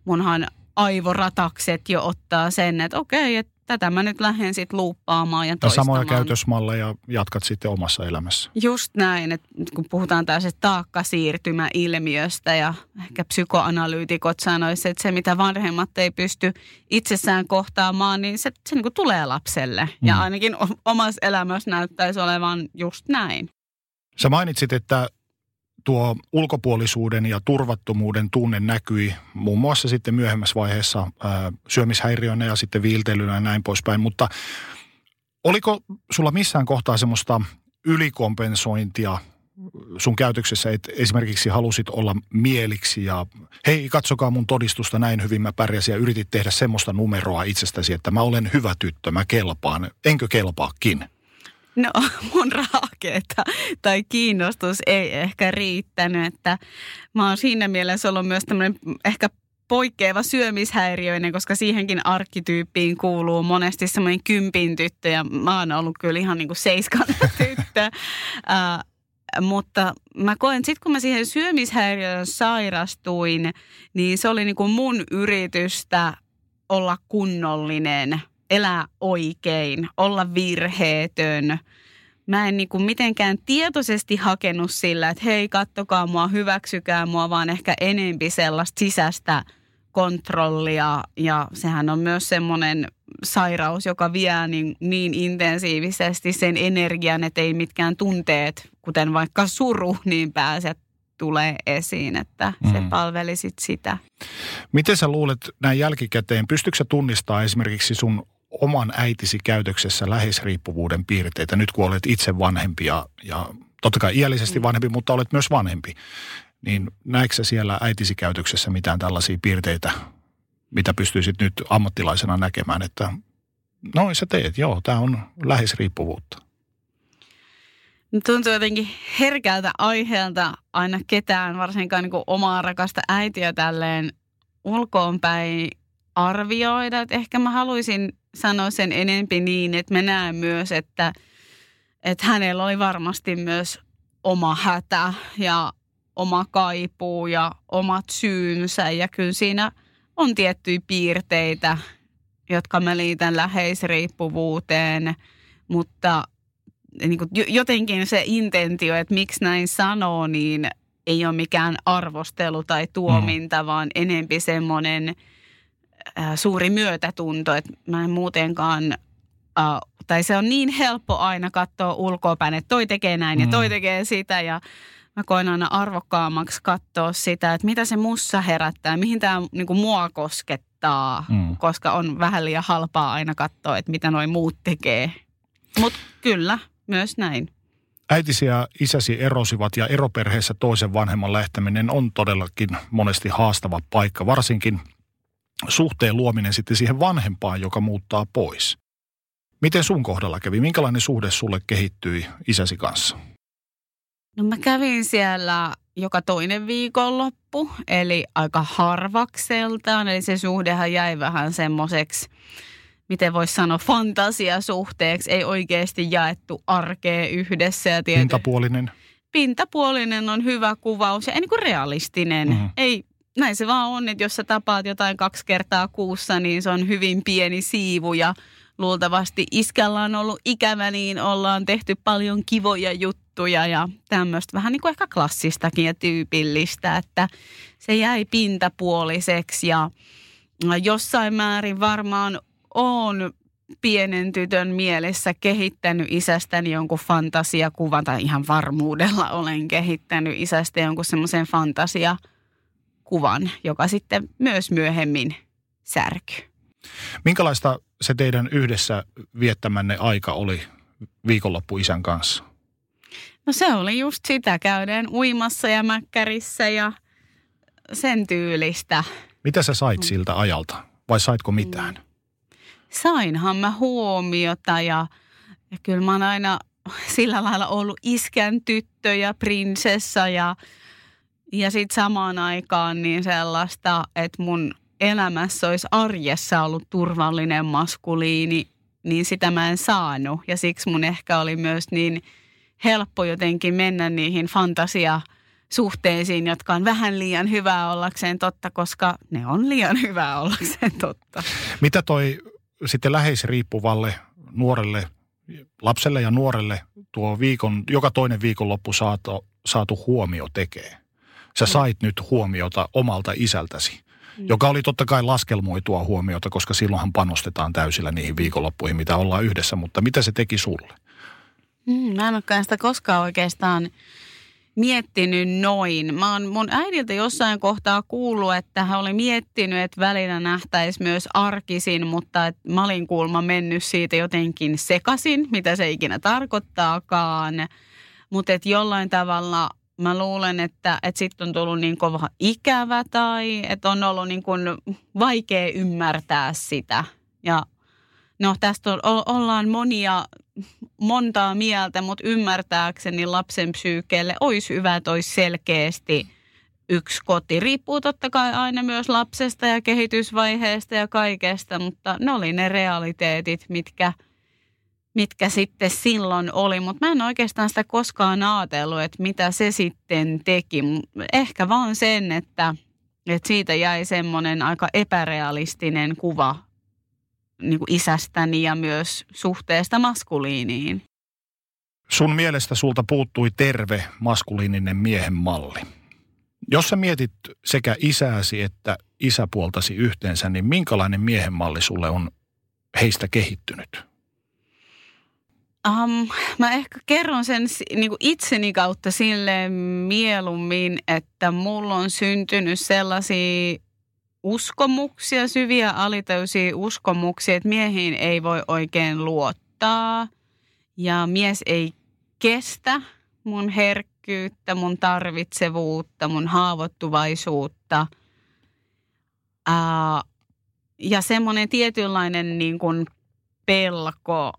munhan aivoratakset jo ottaa sen, että okei, että tätä mä nyt lähden sitten luuppaamaan ja toistamaan. Ja samoja käytösmalleja jatkat sitten omassa elämässä. Just näin, että kun puhutaan tällaisesta taakkasiirtymäilmiöstä ja ehkä psykoanalyytikot sanoisivat, että se mitä vanhemmat ei pysty itsessään kohtaamaan, niin se, se niin kuin tulee lapselle. Mm. Ja ainakin omassa elämässä näyttäisi olevan just näin. Sä mainitsit, että tuo ulkopuolisuuden ja turvattomuuden tunne näkyi muun muassa sitten myöhemmässä vaiheessa syömishäiriönä ja sitten viiltelynä ja näin poispäin. Mutta oliko sulla missään kohtaa semmoista ylikompensointia sun käytöksessä, että esimerkiksi halusit olla mieliksi ja hei, katsokaa mun todistusta, näin hyvin mä pärjäsin ja yritit tehdä semmoista numeroa itsestäsi, että mä olen hyvä tyttö, mä kelpaan. Enkö kelpaakin? No mun raakeeta tai kiinnostus ei ehkä riittänyt, että mä oon siinä mielessä ollut myös tämmöinen ehkä poikkeava syömishäiriöinen, koska siihenkin arkkityyppiin kuuluu monesti semmoinen kympin tyttö ja mä oon ollut kyllä ihan niin kuin seiskan tyttö. Uh, mutta mä koen, sitten kun mä siihen syömishäiriöön sairastuin, niin se oli niin kuin mun yritystä olla kunnollinen – elää oikein, olla virheetön. Mä en niin kuin mitenkään tietoisesti hakenut sillä, että hei, kattokaa mua, hyväksykää mua, vaan ehkä enempi sellaista sisäistä kontrollia. Ja sehän on myös semmoinen sairaus, joka vie niin, niin intensiivisesti sen energian, että ei mitkään tunteet, kuten vaikka suru, niin pääse tulee esiin, että se mm. palvelisit sitä. Miten sä luulet näin jälkikäteen, pystytkö sä tunnistamaan esimerkiksi sun oman äitisi käytöksessä läheisriippuvuuden piirteitä, nyt kun olet itse vanhempi ja, ja totta kai iällisesti mm. vanhempi, mutta olet myös vanhempi, niin näetkö siellä äitisi käytöksessä mitään tällaisia piirteitä, mitä pystyisit nyt ammattilaisena näkemään, että noin sä teet, joo, tämä on läheisriippuvuutta? Tuntuu jotenkin herkältä aiheelta aina ketään, varsinkaan niin omaa rakasta äitiä tälleen ulkoonpäin arvioida. Että ehkä mä haluaisin sanoa sen enempi niin, että mä näen myös, että, että hänellä oli varmasti myös oma hätä ja oma kaipuu ja omat syynsä. Ja kyllä siinä on tiettyjä piirteitä, jotka mä liitän läheisriippuvuuteen, mutta niin kuin jotenkin se intentio, että miksi näin sanoo, niin ei ole mikään arvostelu tai tuominta, mm. vaan enempi semmoinen – suuri myötätunto, että mä en muutenkaan, äh, tai se on niin helppo aina katsoa ulkoapäin, että toi tekee näin mm. ja toi mm. tekee sitä ja mä koen aina arvokkaammaksi katsoa sitä, että mitä se mussa herättää, mihin tämä niin mua koskettaa, mm. koska on vähän liian halpaa aina katsoa, että mitä noin muut tekee. Mutta kyllä, myös näin. Äitisi ja isäsi erosivat ja eroperheessä toisen vanhemman lähteminen on todellakin monesti haastava paikka, varsinkin suhteen luominen sitten siihen vanhempaan, joka muuttaa pois. Miten sun kohdalla kävi? Minkälainen suhde sulle kehittyi isäsi kanssa? No mä kävin siellä joka toinen viikonloppu, eli aika harvakseltaan. Eli se suhdehan jäi vähän semmoiseksi, miten voisi sanoa, fantasiasuhteeksi. Ei oikeasti jaettu arkea yhdessä. Ja tiety... Pintapuolinen? pintapuolinen on hyvä kuvaus ja ei niin kuin realistinen. Mm. Ei, näin se vaan on, että jos sä tapaat jotain kaksi kertaa kuussa, niin se on hyvin pieni siivu ja luultavasti iskällä on ollut ikävä, niin ollaan tehty paljon kivoja juttuja ja tämmöistä vähän niin kuin ehkä klassistakin ja tyypillistä, että se jäi pintapuoliseksi ja jossain määrin varmaan on pienen tytön mielessä kehittänyt isästäni jonkun fantasiakuvan, tai ihan varmuudella olen kehittänyt isästä jonkun semmoisen fantasiakuvan, joka sitten myös myöhemmin särkyy. Minkälaista se teidän yhdessä viettämänne aika oli viikonloppu isän kanssa? No se oli just sitä, käydään uimassa ja mäkkärissä ja sen tyylistä. Mitä sä sait siltä ajalta vai saitko mitään? Mm sainhan mä huomiota ja, ja kyllä mä oon aina sillä lailla ollut iskän tyttö ja prinsessa ja, ja sitten samaan aikaan niin sellaista, että mun elämässä olisi arjessa ollut turvallinen maskuliini, niin sitä mä en saanut. Ja siksi mun ehkä oli myös niin helppo jotenkin mennä niihin fantasia suhteisiin, jotka on vähän liian hyvää ollakseen totta, koska ne on liian hyvää ollakseen totta. Mitä toi sitten läheisriippuvalle nuorelle, lapselle ja nuorelle tuo viikon, joka toinen viikonloppu saatu, saatu huomio tekee. Sä mm. sait nyt huomiota omalta isältäsi, mm. joka oli totta kai laskelmoitua huomiota, koska silloinhan panostetaan täysillä niihin viikonloppuihin, mitä ollaan yhdessä, mutta mitä se teki sulle? Mm, mä en olekaan sitä koskaan oikeastaan miettinyt noin. Mä oon mun äidiltä jossain kohtaa kuullut, että hän oli miettinyt, että välillä nähtäisi myös arkisin, mutta että mä olin kuulma mennyt siitä jotenkin sekasin, mitä se ikinä tarkoittaakaan. Mutta että jollain tavalla mä luulen, että, että sitten on tullut niin kova ikävä tai että on ollut niin kuin vaikea ymmärtää sitä. Ja no tästä on, ollaan monia montaa mieltä, mutta ymmärtääkseni lapsen psyykeelle olisi hyvä, että olisi selkeästi yksi koti. Riippuu totta kai aina myös lapsesta ja kehitysvaiheesta ja kaikesta, mutta ne oli ne realiteetit, mitkä, mitkä sitten silloin oli. Mutta mä en oikeastaan sitä koskaan ajatellut, että mitä se sitten teki. Ehkä vaan sen, että, että siitä jäi semmoinen aika epärealistinen kuva niin kuin isästäni ja myös suhteesta maskuliiniin. Sun mielestä sulta puuttui terve maskuliininen miehen malli. Jos sä mietit sekä isääsi että isäpuoltasi yhteensä, niin minkälainen miehen malli sulle on heistä kehittynyt? Um, mä ehkä kerron sen niin kuin itseni kautta sille mieluummin, että mulla on syntynyt sellaisia uskomuksia, syviä alitäysiä uskomuksia, että miehiin ei voi oikein luottaa ja mies ei kestä mun herkkyyttä, mun tarvitsevuutta, mun haavoittuvaisuutta. Ää, ja semmoinen tietynlainen niin kuin pelko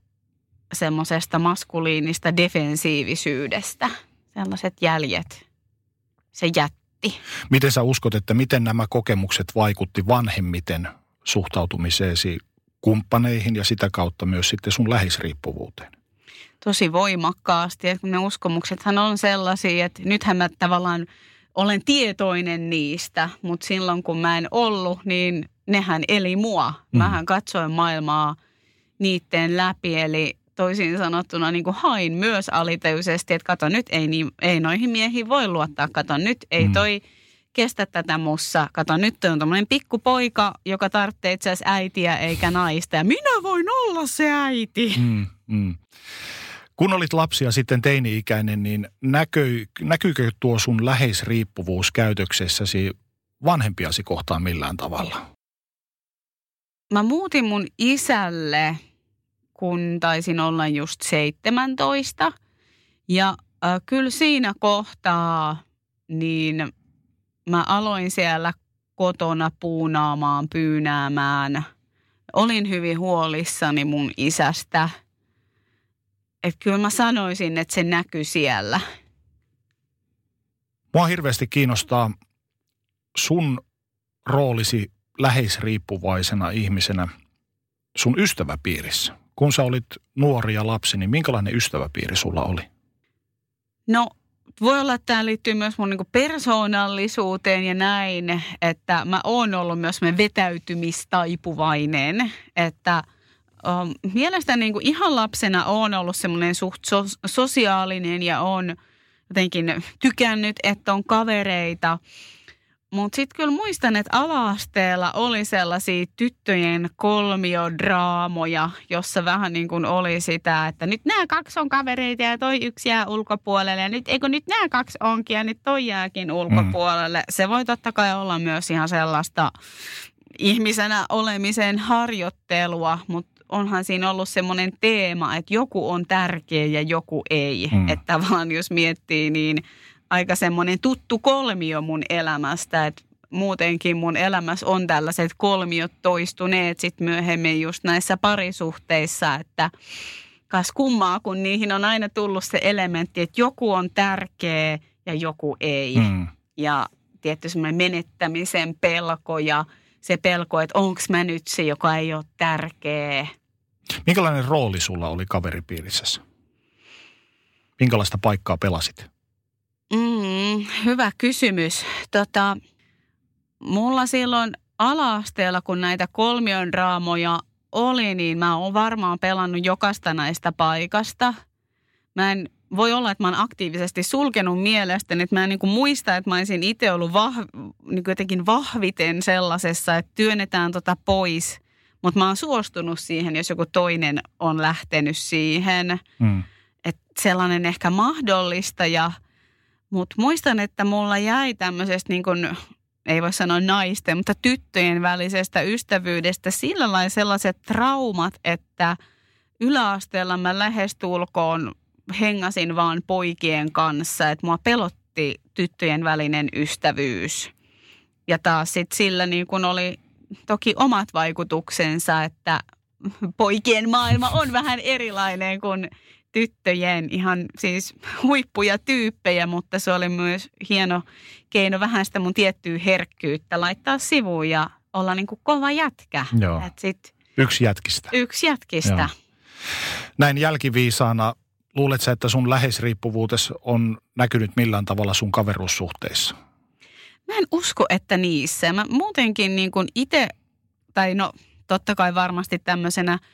semmoisesta maskuliinista defensiivisyydestä. Sellaiset jäljet se vaikutti. Miten sä uskot, että miten nämä kokemukset vaikutti vanhemmiten suhtautumiseesi kumppaneihin ja sitä kautta myös sitten sun lähisriippuvuuteen? Tosi voimakkaasti, että ne uskomuksethan on sellaisia, että nythän mä tavallaan olen tietoinen niistä, mutta silloin kun mä en ollut, niin nehän eli mua. Mm. Mähän katsoin maailmaa niiden läpi, eli toisin sanottuna niin kuin hain myös aliteisesti, että kato nyt ei, niin, ei noihin miehiin voi luottaa, kato nyt ei mm. toi kestä tätä mussa, kato nyt on tämmöinen pikkupoika, joka tarvitsee itse asiassa äitiä eikä naista ja minä voin olla se äiti. Mm, mm. Kun olit lapsia sitten teini-ikäinen, niin näkö, näkyykö tuo sun läheisriippuvuus käytöksessäsi vanhempiasi kohtaan millään tavalla? Mä muutin mun isälle kun taisin olla just 17. Ja äh, kyllä siinä kohtaa niin mä aloin siellä kotona puunaamaan, pyynäämään. Olin hyvin huolissani mun isästä. Että kyllä mä sanoisin, että se näkyy siellä. Mua hirveästi kiinnostaa sun roolisi läheisriippuvaisena ihmisenä sun ystäväpiirissä kun sä olit nuori ja lapsi, niin minkälainen ystäväpiiri sulla oli? No voi olla, että tämä liittyy myös mun niinku persoonallisuuteen ja näin, että mä oon ollut myös vetäytymistaipuvainen, että um, mielestäni niinku ihan lapsena on ollut semmoinen suht so, sosiaalinen ja on jotenkin tykännyt, että on kavereita – mutta sitten kyllä muistan, että alaasteella oli sellaisia tyttöjen kolmiodraamoja, jossa vähän niin kuin oli sitä, että nyt nämä kaksi on kavereita ja toi yksi jää ulkopuolelle. Ja nyt, eikö nyt nämä kaksi onkin ja nyt toi jääkin ulkopuolelle. Mm. Se voi totta kai olla myös ihan sellaista ihmisenä olemisen harjoittelua, mutta onhan siinä ollut semmoinen teema, että joku on tärkeä ja joku ei. Mm. Että tavallaan jos miettii, niin – aika semmoinen tuttu kolmio mun elämästä, että muutenkin mun elämässä on tällaiset kolmiot toistuneet sitten myöhemmin just näissä parisuhteissa, että kas kummaa, kun niihin on aina tullut se elementti, että joku on tärkeä ja joku ei. Mm. Ja tietty semmoinen menettämisen pelko ja se pelko, että onko mä nyt se, joka ei ole tärkeä. Minkälainen rooli sulla oli kaveripiirissä? Minkälaista paikkaa pelasit? Mm, hyvä kysymys. Tota, mulla silloin ala-asteella, kun näitä kolmion raamoja oli, niin mä oon varmaan pelannut jokaista näistä paikasta. Mä en voi olla, että mä oon aktiivisesti sulkenut mielestäni, että mä en niin kuin muista, että mä olisin itse ollut vah, niin jotenkin vahviten sellaisessa, että työnnetään tota pois. Mutta mä oon suostunut siihen, jos joku toinen on lähtenyt siihen. Mm. Että sellainen ehkä mahdollista ja – mutta muistan, että mulla jäi tämmöisestä niin kuin, ei voi sanoa naisten, mutta tyttöjen välisestä ystävyydestä sillä lailla sellaiset traumat, että yläasteella mä lähestulkoon hengasin vaan poikien kanssa, että mua pelotti tyttöjen välinen ystävyys. Ja taas sitten sillä niin kun oli toki omat vaikutuksensa, että poikien maailma on vähän erilainen kuin tyttöjen ihan siis huippuja tyyppejä, mutta se oli myös hieno keino vähän sitä mun tiettyä herkkyyttä laittaa sivuun ja olla niin kuin kova jätkä. Joo. Et sit, yksi jätkistä. Yksi jätkistä. Joo. Näin jälkiviisaana, luuletko että sun läheisriippuvuutes on näkynyt millään tavalla sun kaveruussuhteissa? Mä en usko, että niissä. Mä muutenkin niin kuin itse, tai no totta kai varmasti tämmöisenä –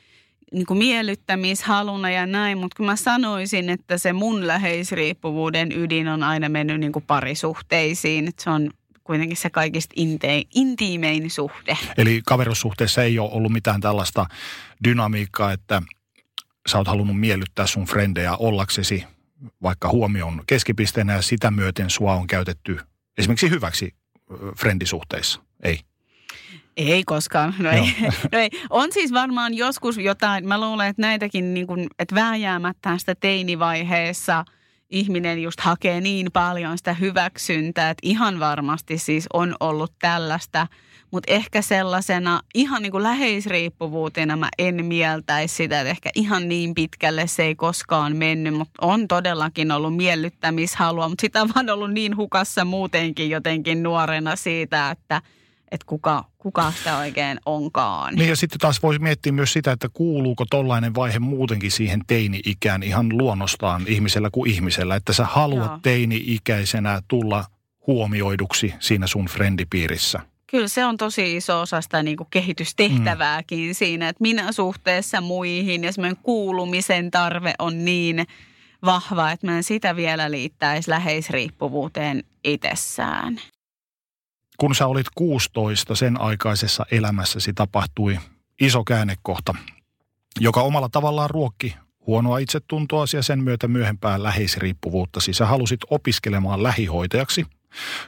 niin kuin miellyttämishaluna ja näin, mutta kun mä sanoisin, että se mun läheisriippuvuuden ydin on aina mennyt niin kuin parisuhteisiin, että se on kuitenkin se kaikista inte- intiimein suhde. Eli kaverussuhteessa ei ole ollut mitään tällaista dynamiikkaa, että sä oot halunnut miellyttää sun frendejä ollaksesi vaikka huomion keskipisteenä ja sitä myöten sua on käytetty esimerkiksi hyväksi frendisuhteissa, ei? Ei koskaan. No ei. no ei. On siis varmaan joskus jotain, mä luulen, että näitäkin, niin kuin, että vääjäämättä sitä teinivaiheessa ihminen just hakee niin paljon sitä hyväksyntää, että ihan varmasti siis on ollut tällaista. Mutta ehkä sellaisena ihan niin kuin läheisriippuvuutena mä en mieltäisi sitä, että ehkä ihan niin pitkälle se ei koskaan mennyt, mutta on todellakin ollut miellyttämishalua, mutta sitä on vaan ollut niin hukassa muutenkin jotenkin nuorena siitä, että – että kuka, kuka sitä oikein onkaan. Niin ja sitten taas voisi miettiä myös sitä, että kuuluuko tollainen vaihe muutenkin siihen teini-ikään ihan luonnostaan ihmisellä kuin ihmisellä. Että sä haluat Joo. teini-ikäisenä tulla huomioiduksi siinä sun frendipiirissä. Kyllä se on tosi iso osa sitä niin kuin kehitystehtävääkin mm. siinä, että minä suhteessa muihin ja semmoinen kuulumisen tarve on niin vahva, että mä en sitä vielä liittäisi läheisriippuvuuteen itsessään kun sä olit 16, sen aikaisessa elämässäsi tapahtui iso käännekohta, joka omalla tavallaan ruokki huonoa itsetuntoa ja sen myötä myöhempää läheisriippuvuutta. Siis sä halusit opiskelemaan lähihoitajaksi,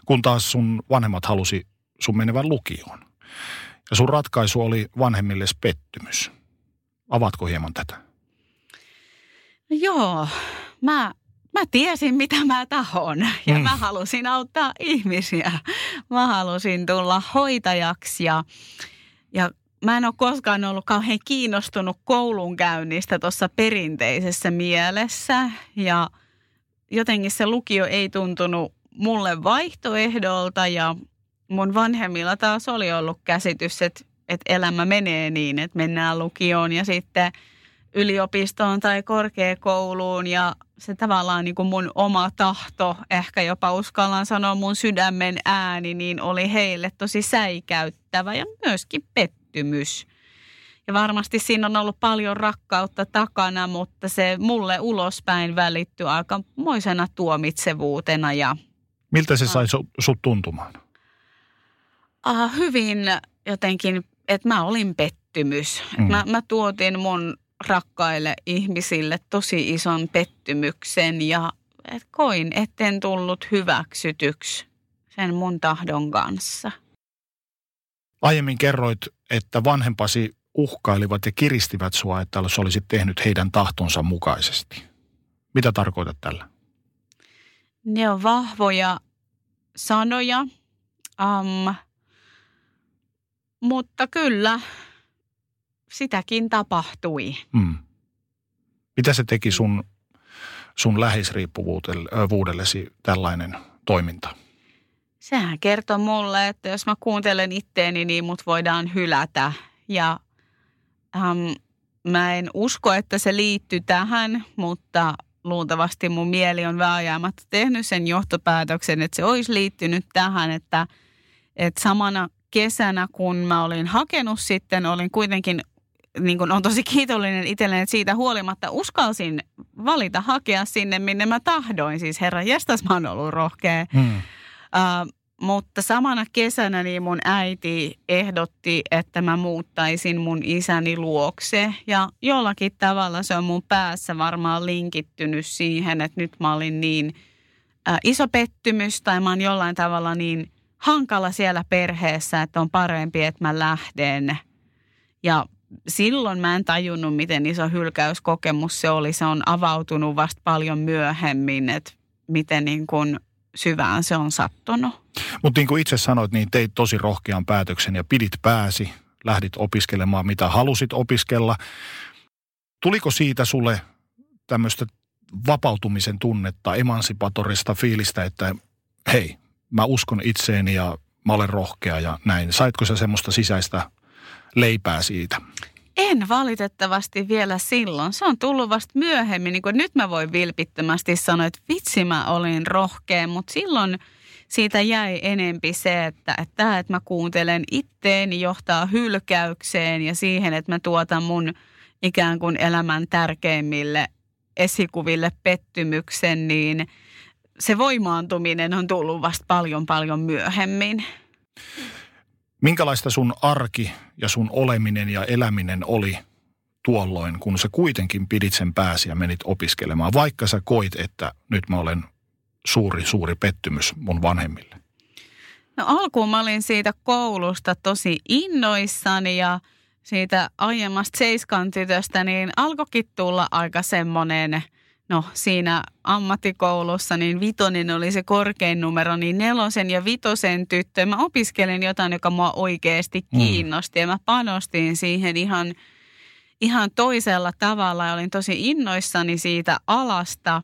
kun taas sun vanhemmat halusi sun menevän lukioon. Ja sun ratkaisu oli vanhemmille pettymys. Avatko hieman tätä? Joo, mä mä tiesin, mitä mä tahon ja mm. mä halusin auttaa ihmisiä. Mä halusin tulla hoitajaksi ja, ja mä en ole koskaan ollut kauhean kiinnostunut koulunkäynnistä tuossa perinteisessä mielessä ja jotenkin se lukio ei tuntunut mulle vaihtoehdolta ja mun vanhemmilla taas oli ollut käsitys, että, että elämä menee niin, että mennään lukioon ja sitten – yliopistoon tai korkeakouluun ja se tavallaan niin kuin mun oma tahto, ehkä jopa uskallan sanoa mun sydämen ääni, niin oli heille tosi säikäyttävä ja myöskin pettymys. Ja varmasti siinä on ollut paljon rakkautta takana, mutta se mulle ulospäin välittyi aikamoisena tuomitsevuutena. Ja, Miltä se sai sut tuntumaan? Uh, hyvin jotenkin, että mä olin pettymys. Mm. Mä, mä tuotin mun rakkaille ihmisille tosi ison pettymyksen ja et koin, etten tullut hyväksytyksi sen mun tahdon kanssa. Aiemmin kerroit, että vanhempasi uhkailivat ja kiristivät sua, että jos olisit tehnyt heidän tahtonsa mukaisesti. Mitä tarkoitat tällä? Ne on vahvoja sanoja, um, mutta kyllä sitäkin tapahtui. Hmm. Mitä se teki sun, sun läheisriippuvuudellesi tällainen toiminta? Sehän kertoo mulle, että jos mä kuuntelen itteeni, niin mut voidaan hylätä. Ja ähm, mä en usko, että se liittyy tähän, mutta luultavasti mun mieli on vääjäämättä tehnyt sen johtopäätöksen, että se olisi liittynyt tähän, että, että samana kesänä, kun mä olin hakenut sitten, olin kuitenkin niin kuin on tosi kiitollinen itselleen, että siitä huolimatta uskalsin valita hakea sinne, minne mä tahdoin. Siis herra jestas, mä oon ollut rohkea. Hmm. Uh, mutta samana kesänä niin mun äiti ehdotti, että mä muuttaisin mun isäni luokse. Ja jollakin tavalla se on mun päässä varmaan linkittynyt siihen, että nyt mä olin niin uh, iso pettymys tai mä oon jollain tavalla niin hankala siellä perheessä, että on parempi, että mä lähden. Ja silloin mä en tajunnut, miten iso hylkäyskokemus se oli. Se on avautunut vasta paljon myöhemmin, että miten niin kuin syvään se on sattunut. Mutta niin kuin itse sanoit, niin teit tosi rohkean päätöksen ja pidit pääsi, lähdit opiskelemaan mitä halusit opiskella. Tuliko siitä sulle tämmöistä vapautumisen tunnetta, emansipatorista fiilistä, että hei, mä uskon itseeni ja mä olen rohkea ja näin. Saitko sä semmoista sisäistä leipää siitä? En valitettavasti vielä silloin. Se on tullut vasta myöhemmin. Niin nyt mä voin vilpittömästi sanoa, että vitsi mä olin rohkea, mutta silloin siitä jäi enempi se, että, että tämä, että mä kuuntelen itteeni johtaa hylkäykseen ja siihen, että mä tuotan mun ikään kuin elämän tärkeimmille esikuville pettymyksen, niin se voimaantuminen on tullut vasta paljon paljon myöhemmin. Minkälaista sun arki ja sun oleminen ja eläminen oli tuolloin, kun sä kuitenkin pidit sen pääsi ja menit opiskelemaan, vaikka sä koit, että nyt mä olen suuri, suuri pettymys mun vanhemmille? No alkuun mä olin siitä koulusta tosi innoissani ja siitä aiemmasta seiskan tytöstä, niin alkoikin tulla aika semmoinen – no siinä ammattikoulussa niin vitonen oli se korkein numero, niin nelosen ja vitosen tyttö. Mä opiskelin jotain, joka mua oikeasti mm. kiinnosti mm. ja mä panostin siihen ihan, ihan toisella tavalla ja olin tosi innoissani siitä alasta.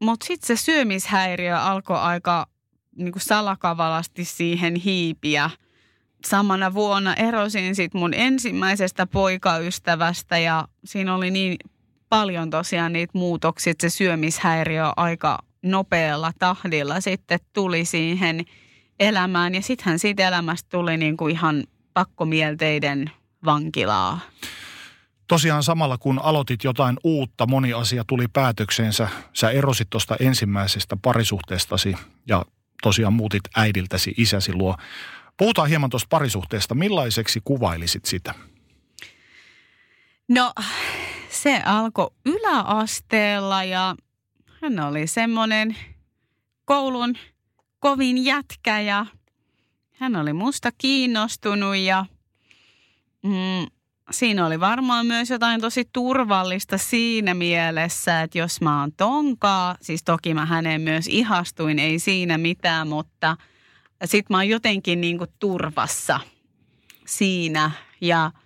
Mutta sitten se syömishäiriö alkoi aika niin kuin salakavalasti siihen hiipiä. Samana vuonna erosin sitten mun ensimmäisestä poikaystävästä ja siinä oli niin paljon tosiaan niitä muutoksia, että se syömishäiriö aika nopealla tahdilla sitten tuli siihen elämään. Ja sittenhän siitä elämästä tuli niin kuin ihan pakkomielteiden vankilaa. Tosiaan samalla kun aloitit jotain uutta, moni asia tuli päätökseensä. Sä erosit tuosta ensimmäisestä parisuhteestasi ja tosiaan muutit äidiltäsi isäsi luo. Puhutaan hieman tuosta parisuhteesta. Millaiseksi kuvailisit sitä? No se alkoi yläasteella ja hän oli semmoinen koulun kovin jätkä ja hän oli musta kiinnostunut ja mm, siinä oli varmaan myös jotain tosi turvallista siinä mielessä, että jos mä oon tonkaa, siis toki mä häneen myös ihastuin, ei siinä mitään, mutta sit mä oon jotenkin niinku turvassa siinä ja –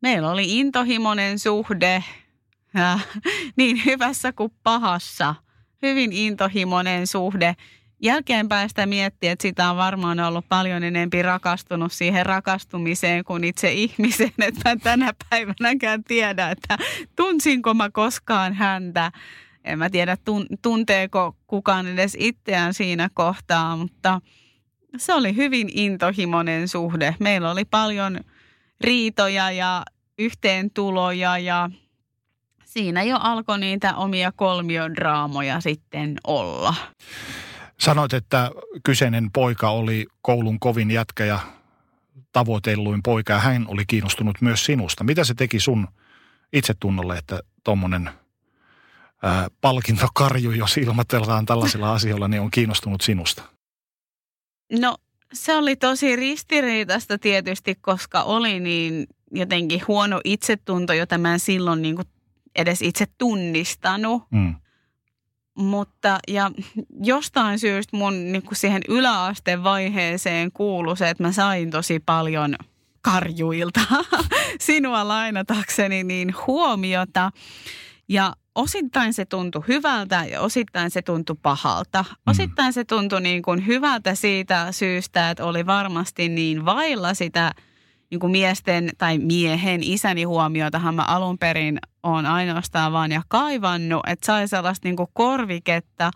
meillä oli intohimoinen suhde ja niin hyvässä kuin pahassa. Hyvin intohimoinen suhde jälkeenpäin sitä miettiä, että sitä on varmaan ollut paljon enempi rakastunut siihen rakastumiseen kuin itse ihmiseen. Että mä tänä päivänäkään tiedä, että tunsinko mä koskaan häntä. En mä tiedä, tunteeko kukaan edes itseään siinä kohtaa, mutta se oli hyvin intohimoinen suhde. Meillä oli paljon riitoja ja yhteentuloja ja siinä jo alkoi niitä omia kolmiodraamoja sitten olla. Sanoit, että kyseinen poika oli koulun kovin jätkä ja tavoitelluin poika ja hän oli kiinnostunut myös sinusta. Mitä se teki sun itsetunnolle, että tuommoinen palkintokarju, jos ilmoitellaan tällaisilla asioilla, niin on kiinnostunut sinusta? No se oli tosi ristiriitaista tietysti, koska oli niin jotenkin huono itsetunto, jota mä en silloin niin kuin edes itse tunnistanut. Mm. Mutta ja jostain syystä mun niin kuin siihen yläasteen vaiheeseen kuului se, että mä sain tosi paljon karjuilta sinua lainatakseni niin huomiota. Ja osittain se tuntui hyvältä ja osittain se tuntui pahalta. Mm. Osittain se tuntui niin kuin hyvältä siitä syystä, että oli varmasti niin vailla sitä niin kuin miesten tai miehen isäni huomiotahan mä alun perin on ainoastaan vaan ja kaivannut, että sai sellaista niin kuin korviketta.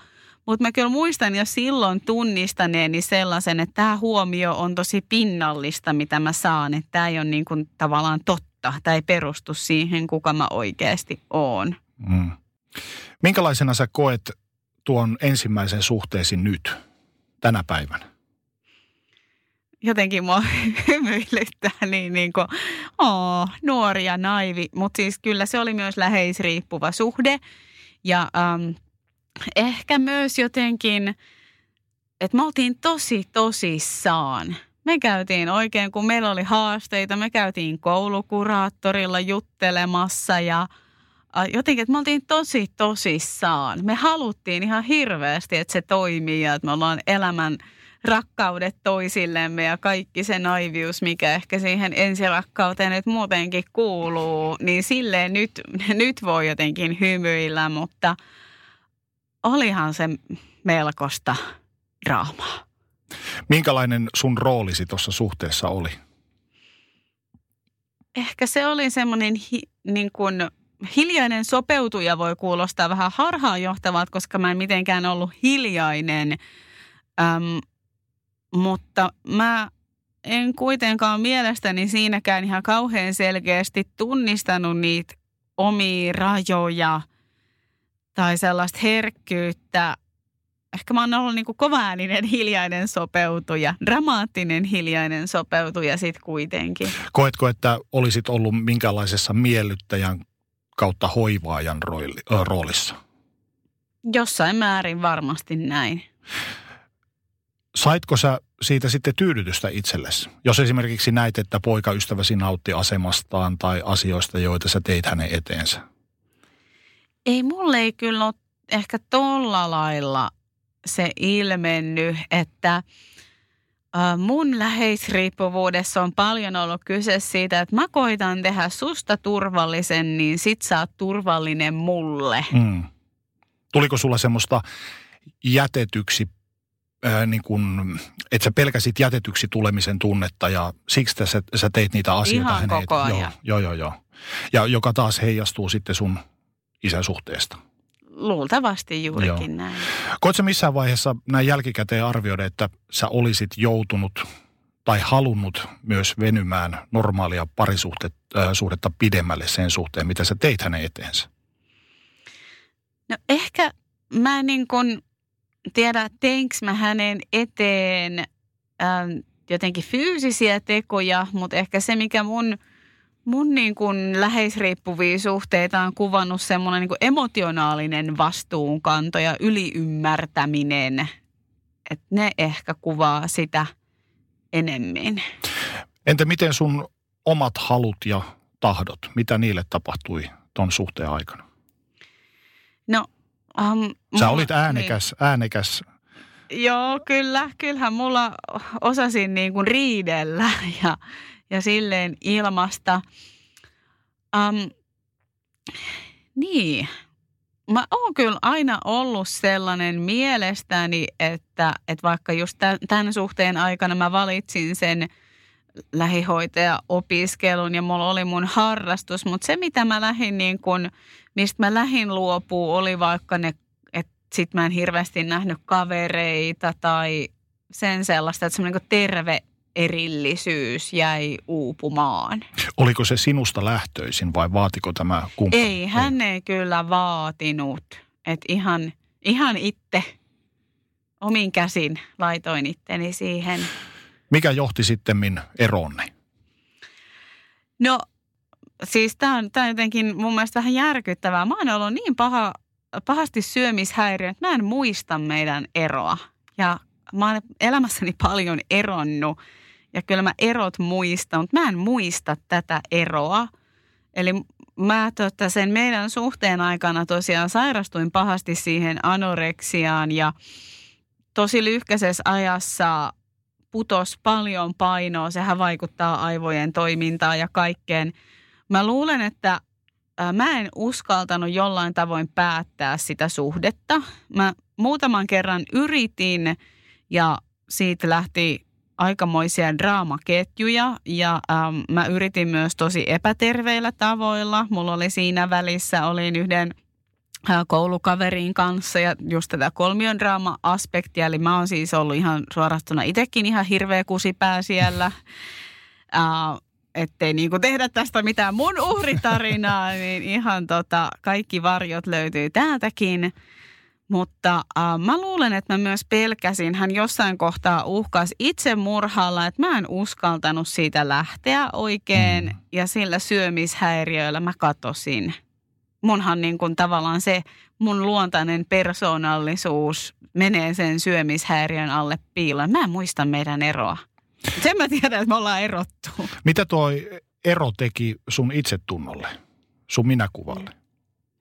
Mutta mä kyllä muistan jo silloin tunnistaneeni sellaisen, että tämä huomio on tosi pinnallista, mitä mä saan. Että tämä ei ole niin kuin tavallaan totta. Tämä ei perustu siihen, kuka mä oikeasti oon. Mm. Minkälaisena sä koet tuon ensimmäisen suhteesi nyt, tänä päivänä? Jotenkin mua hymyilyttää niin, niin kuin, oh, nuori ja naivi. Mutta siis kyllä se oli myös läheisriippuva suhde. Ja ähm, ehkä myös jotenkin, että me oltiin tosi tosissaan. Me käytiin oikein, kun meillä oli haasteita, me käytiin koulukuraattorilla juttelemassa ja – jotenkin, että me oltiin tosi tosissaan. Me haluttiin ihan hirveästi, että se toimii ja että me ollaan elämän rakkaudet toisillemme ja kaikki se naivius, mikä ehkä siihen ensirakkauteen nyt muutenkin kuuluu, niin silleen nyt, nyt voi jotenkin hymyillä, mutta olihan se melkoista draamaa. Minkälainen sun roolisi tuossa suhteessa oli? Ehkä se oli semmoinen hi, niin kuin – hiljainen sopeutuja voi kuulostaa vähän harhaanjohtavalta, koska mä en mitenkään ollut hiljainen. Öm, mutta mä en kuitenkaan mielestäni siinäkään ihan kauhean selkeästi tunnistanut niitä omia rajoja tai sellaista herkkyyttä. Ehkä mä oon ollut niin kovaääninen hiljainen sopeutuja, dramaattinen hiljainen sopeutuja sitten kuitenkin. Koetko, että olisit ollut minkälaisessa miellyttäjän kautta hoivaajan roolissa? Jossain määrin varmasti näin. Saitko sä siitä sitten tyydytystä itsellesi? Jos esimerkiksi näit, että poikaystäväsi nautti asemastaan tai asioista, joita sä teit hänen eteensä? Ei mulle ei kyllä ole ehkä tolla lailla se ilmennyt, että – mun läheisriippuvuudessa on paljon ollut kyse siitä, että mä koitan tehdä susta turvallisen, niin sit sä oot turvallinen mulle. Mm. Tuliko sulla semmoista jätetyksi, ää, niin kun, että sä pelkäsit jätetyksi tulemisen tunnetta ja siksi sä, sä teit niitä asioita Ihan koko ajan. Joo, joo, joo. Ja joka taas heijastuu sitten sun isäsuhteesta. Luultavasti juurikin Joo. näin. Koetko missään vaiheessa näin jälkikäteen arvioida, että sä olisit joutunut tai halunnut myös venymään normaalia parisuhdetta pidemmälle sen suhteen, mitä sä teit hänen eteensä? No ehkä mä niin kun tiedä, teinkö mä hänen eteen äh, jotenkin fyysisiä tekoja, mutta ehkä se, mikä mun – mun niin kuin läheisriippuvia suhteita on kuvannut semmoinen niin kuin emotionaalinen vastuunkanto ja yliymmärtäminen. Että ne ehkä kuvaa sitä enemmän. Entä miten sun omat halut ja tahdot, mitä niille tapahtui ton suhteen aikana? No, um, Sä olit äänekäs, niin. äänekäs. Joo, kyllä. Kyllähän mulla osasin niin kuin riidellä ja ja silleen ilmasta. Um, niin, mä oon kyllä aina ollut sellainen mielestäni, että, että vaikka just tämän suhteen aikana mä valitsin sen lähihoitaja-opiskelun ja mulla oli mun harrastus, mutta se mitä mä lähdin niin kun, mistä mä lähin luopuu oli vaikka ne, että sit mä en hirveästi nähnyt kavereita tai sen sellaista, että semmoinen niin terve erillisyys jäi uupumaan. Oliko se sinusta lähtöisin vai vaatiko tämä kumppani? Ei, hän ei, kyllä vaatinut. Että ihan, ihan itse omin käsin laitoin itteni siihen. Mikä johti sitten eroonne? No siis tämä on, tää on jotenkin mun mielestä vähän järkyttävää. Mä oon ollut niin paha, pahasti syömishäiriö, että mä en muista meidän eroa. Ja mä oon elämässäni paljon eronnut ja kyllä mä erot muistan, mutta mä en muista tätä eroa. Eli mä tota, sen meidän suhteen aikana tosiaan sairastuin pahasti siihen anoreksiaan ja tosi lyhkäisessä ajassa putos paljon painoa. Sehän vaikuttaa aivojen toimintaan ja kaikkeen. Mä luulen, että mä en uskaltanut jollain tavoin päättää sitä suhdetta. Mä muutaman kerran yritin ja siitä lähti aikamoisia draamaketjuja ja ähm, mä yritin myös tosi epäterveillä tavoilla. Mulla oli siinä välissä, olin yhden äh, koulukaverin kanssa ja just tätä kolmion draama-aspektia. Eli mä oon siis ollut ihan suorastuna itsekin ihan hirveä kusipää siellä. Äh, ettei niin tehdä tästä mitään mun uhritarinaa, niin ihan tota, kaikki varjot löytyy täältäkin. Mutta äh, mä luulen, että mä myös pelkäsin, hän jossain kohtaa uhkas murhalla, että mä en uskaltanut siitä lähteä oikein mm. ja sillä syömishäiriöillä mä katosin. Munhan niin kuin tavallaan se mun luontainen persoonallisuus menee sen syömishäiriön alle piiloon. Mä en muista meidän eroa. Sen mä tiedän, että me ollaan erottu. Mitä tuo ero teki sun itsetunnolle, sun minäkuvalle?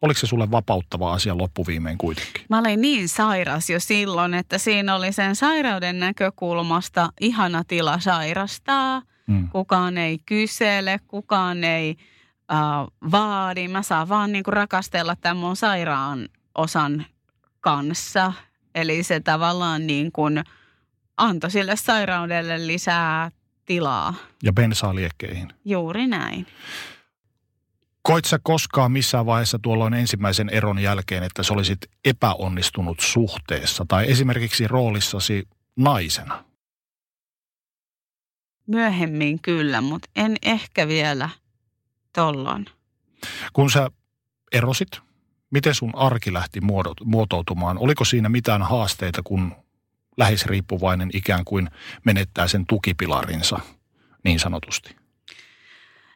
Oliko se sulle vapauttava asia loppuviimein kuitenkin? Mä olin niin sairas jo silloin, että siinä oli sen sairauden näkökulmasta ihana tila sairastaa. Mm. Kukaan ei kysele, kukaan ei äh, vaadi. Mä saan vaan niinku rakastella tämän mun sairaan osan kanssa. Eli se tavallaan niin kuin antoi sille sairaudelle lisää tilaa. Ja bensaa liekkeihin. Juuri näin. Koit sä koskaan missään vaiheessa tuolloin ensimmäisen eron jälkeen, että sä olisit epäonnistunut suhteessa tai esimerkiksi roolissasi naisena? Myöhemmin kyllä, mutta en ehkä vielä tollon. Kun sä erosit, miten sun arki lähti muotoutumaan? Oliko siinä mitään haasteita, kun läheisriippuvainen ikään kuin menettää sen tukipilarinsa niin sanotusti?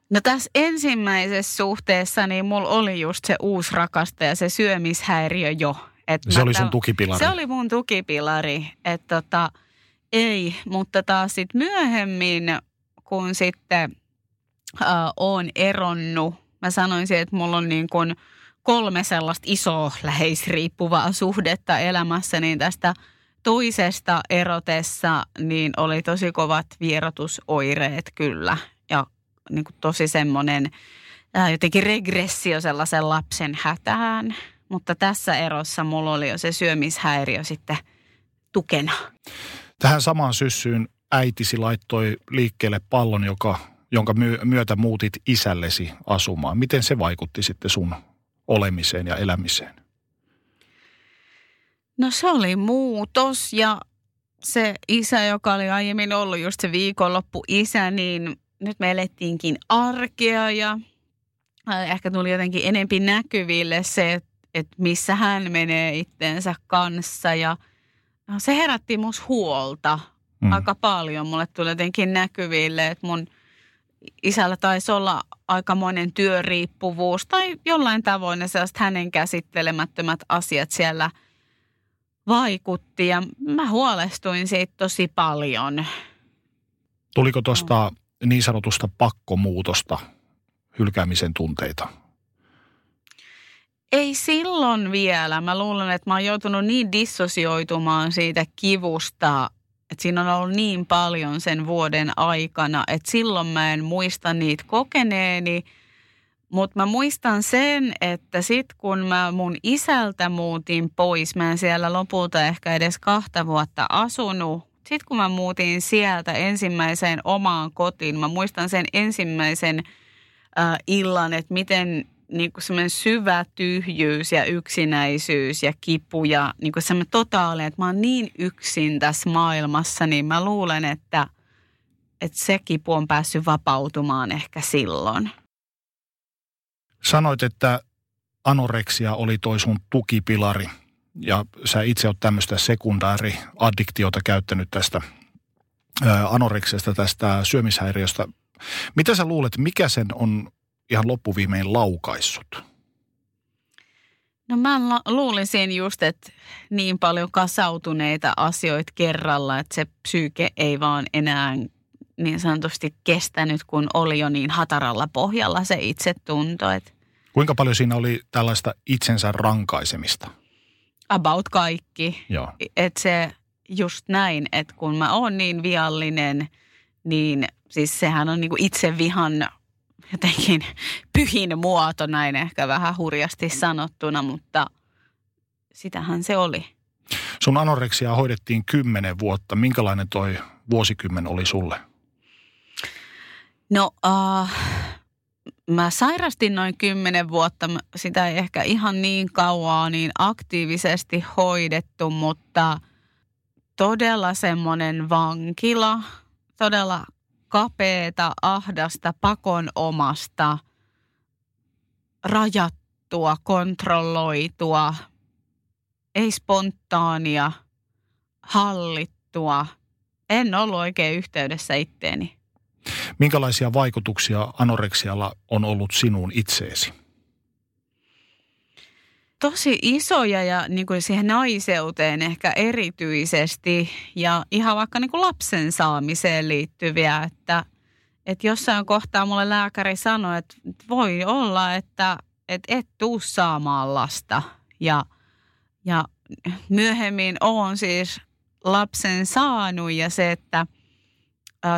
No tässä ensimmäisessä suhteessa niin mulla oli just se uusi rakastaja, se syömishäiriö jo. Että se oli sun tukipilari? Se oli mun tukipilari. Että tota, ei, mutta taas sitten myöhemmin, kun sitten äh, oon eronnut, mä sanoisin, että mulla on niin kuin kolme sellaista isoa läheisriippuvaa suhdetta elämässä, niin tästä toisesta erotessa niin oli tosi kovat vierotusoireet kyllä niin kuin tosi semmoinen äh, jotenkin regressio sellaisen lapsen hätään. Mutta tässä erossa mulla oli jo se syömishäiriö sitten tukena. Tähän samaan syssyyn äitisi laittoi liikkeelle pallon, joka, jonka myötä muutit isällesi asumaan. Miten se vaikutti sitten sun olemiseen ja elämiseen? No se oli muutos ja se isä, joka oli aiemmin ollut just se viikonloppu isä, niin nyt me elettiinkin arkea ja äh, ehkä tuli jotenkin enempi näkyville se, että et missä hän menee itteensä kanssa ja no, se herätti mus huolta mm. aika paljon. Mulle tuli jotenkin näkyville, että mun isällä taisi olla aikamoinen työriippuvuus tai jollain tavoin ne sellaiset hänen käsittelemättömät asiat siellä vaikutti ja mä huolestuin siitä tosi paljon. Tuliko tuosta niin sanotusta pakkomuutosta hylkäämisen tunteita? Ei silloin vielä. Mä luulen, että mä oon joutunut niin dissosioitumaan siitä kivusta, että siinä on ollut niin paljon sen vuoden aikana, että silloin mä en muista niitä kokeneeni. Mutta mä muistan sen, että sit kun mä mun isältä muutin pois, mä en siellä lopulta ehkä edes kahta vuotta asunut. Sitten kun mä muutin sieltä ensimmäiseen omaan kotiin, mä muistan sen ensimmäisen äh, illan, että miten niin kuin semmoinen syvä tyhjyys ja yksinäisyys ja kipu ja niin kuin semmoinen totaalinen, että mä oon niin yksin tässä maailmassa, niin mä luulen, että, että se kipu on päässyt vapautumaan ehkä silloin. Sanoit, että anoreksia oli toi sun tukipilari ja sä itse oot tämmöistä sekundääriaddiktiota käyttänyt tästä anoreksiasta, tästä syömishäiriöstä. Mitä sä luulet, mikä sen on ihan loppuviimein laukaissut? No mä luulisin just, että niin paljon kasautuneita asioita kerralla, että se psyyke ei vaan enää niin sanotusti kestänyt, kun oli jo niin hataralla pohjalla se itsetunto. Että Kuinka paljon siinä oli tällaista itsensä rankaisemista? About kaikki. Joo. Että se just näin, että kun mä oon niin viallinen, niin siis sehän on niinku itse vihan jotenkin pyhin muoto, näin ehkä vähän hurjasti sanottuna, mutta sitähän se oli. Sun anoreksia hoidettiin kymmenen vuotta. Minkälainen toi vuosikymmen oli sulle? No, uh, mä sairastin noin kymmenen vuotta. Sitä ei ehkä ihan niin kauaa niin aktiivisesti hoidettu, mutta todella semmoinen vankila, todella kapeeta, ahdasta, pakonomasta, rajattua, kontrolloitua, ei spontaania, hallittua. En ollut oikein yhteydessä itteeni. Minkälaisia vaikutuksia anoreksialla on ollut sinuun itseesi? Tosi isoja ja niin kuin siihen naiseuteen ehkä erityisesti ja ihan vaikka niin kuin lapsen saamiseen liittyviä, että, että jossain kohtaa mulle lääkäri sanoi, että voi olla, että, että et tuu saamaan lasta ja, ja myöhemmin on siis lapsen saanut ja se, että –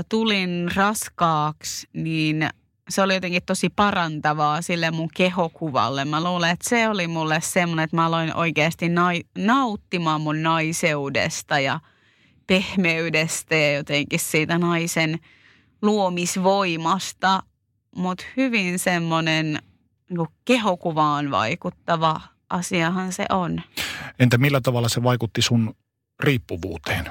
tulin raskaaksi, niin se oli jotenkin tosi parantavaa sille mun kehokuvalle. Mä luulen, että se oli mulle semmoinen, että mä aloin oikeasti nai- nauttimaan mun naiseudesta ja pehmeydestä ja jotenkin siitä naisen luomisvoimasta. Mutta hyvin semmoinen niin kehokuvaan vaikuttava asiahan se on. Entä millä tavalla se vaikutti sun riippuvuuteen?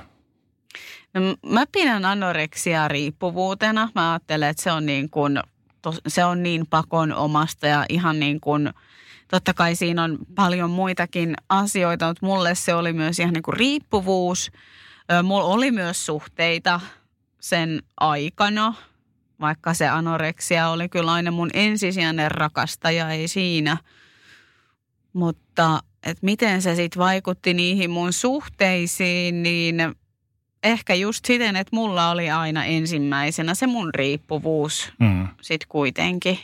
No, mä pidän anoreksia riippuvuutena. Mä ajattelen, että se on niin kuin, se on niin pakon omasta ja ihan niin kuin, totta kai siinä on paljon muitakin asioita, mutta mulle se oli myös ihan niin kuin riippuvuus. Mulla oli myös suhteita sen aikana, vaikka se anoreksia oli kyllä aina mun ensisijainen rakastaja, ei siinä. Mutta että miten se sitten vaikutti niihin mun suhteisiin, niin ehkä just siten, että mulla oli aina ensimmäisenä se mun riippuvuus mm. sitten kuitenkin.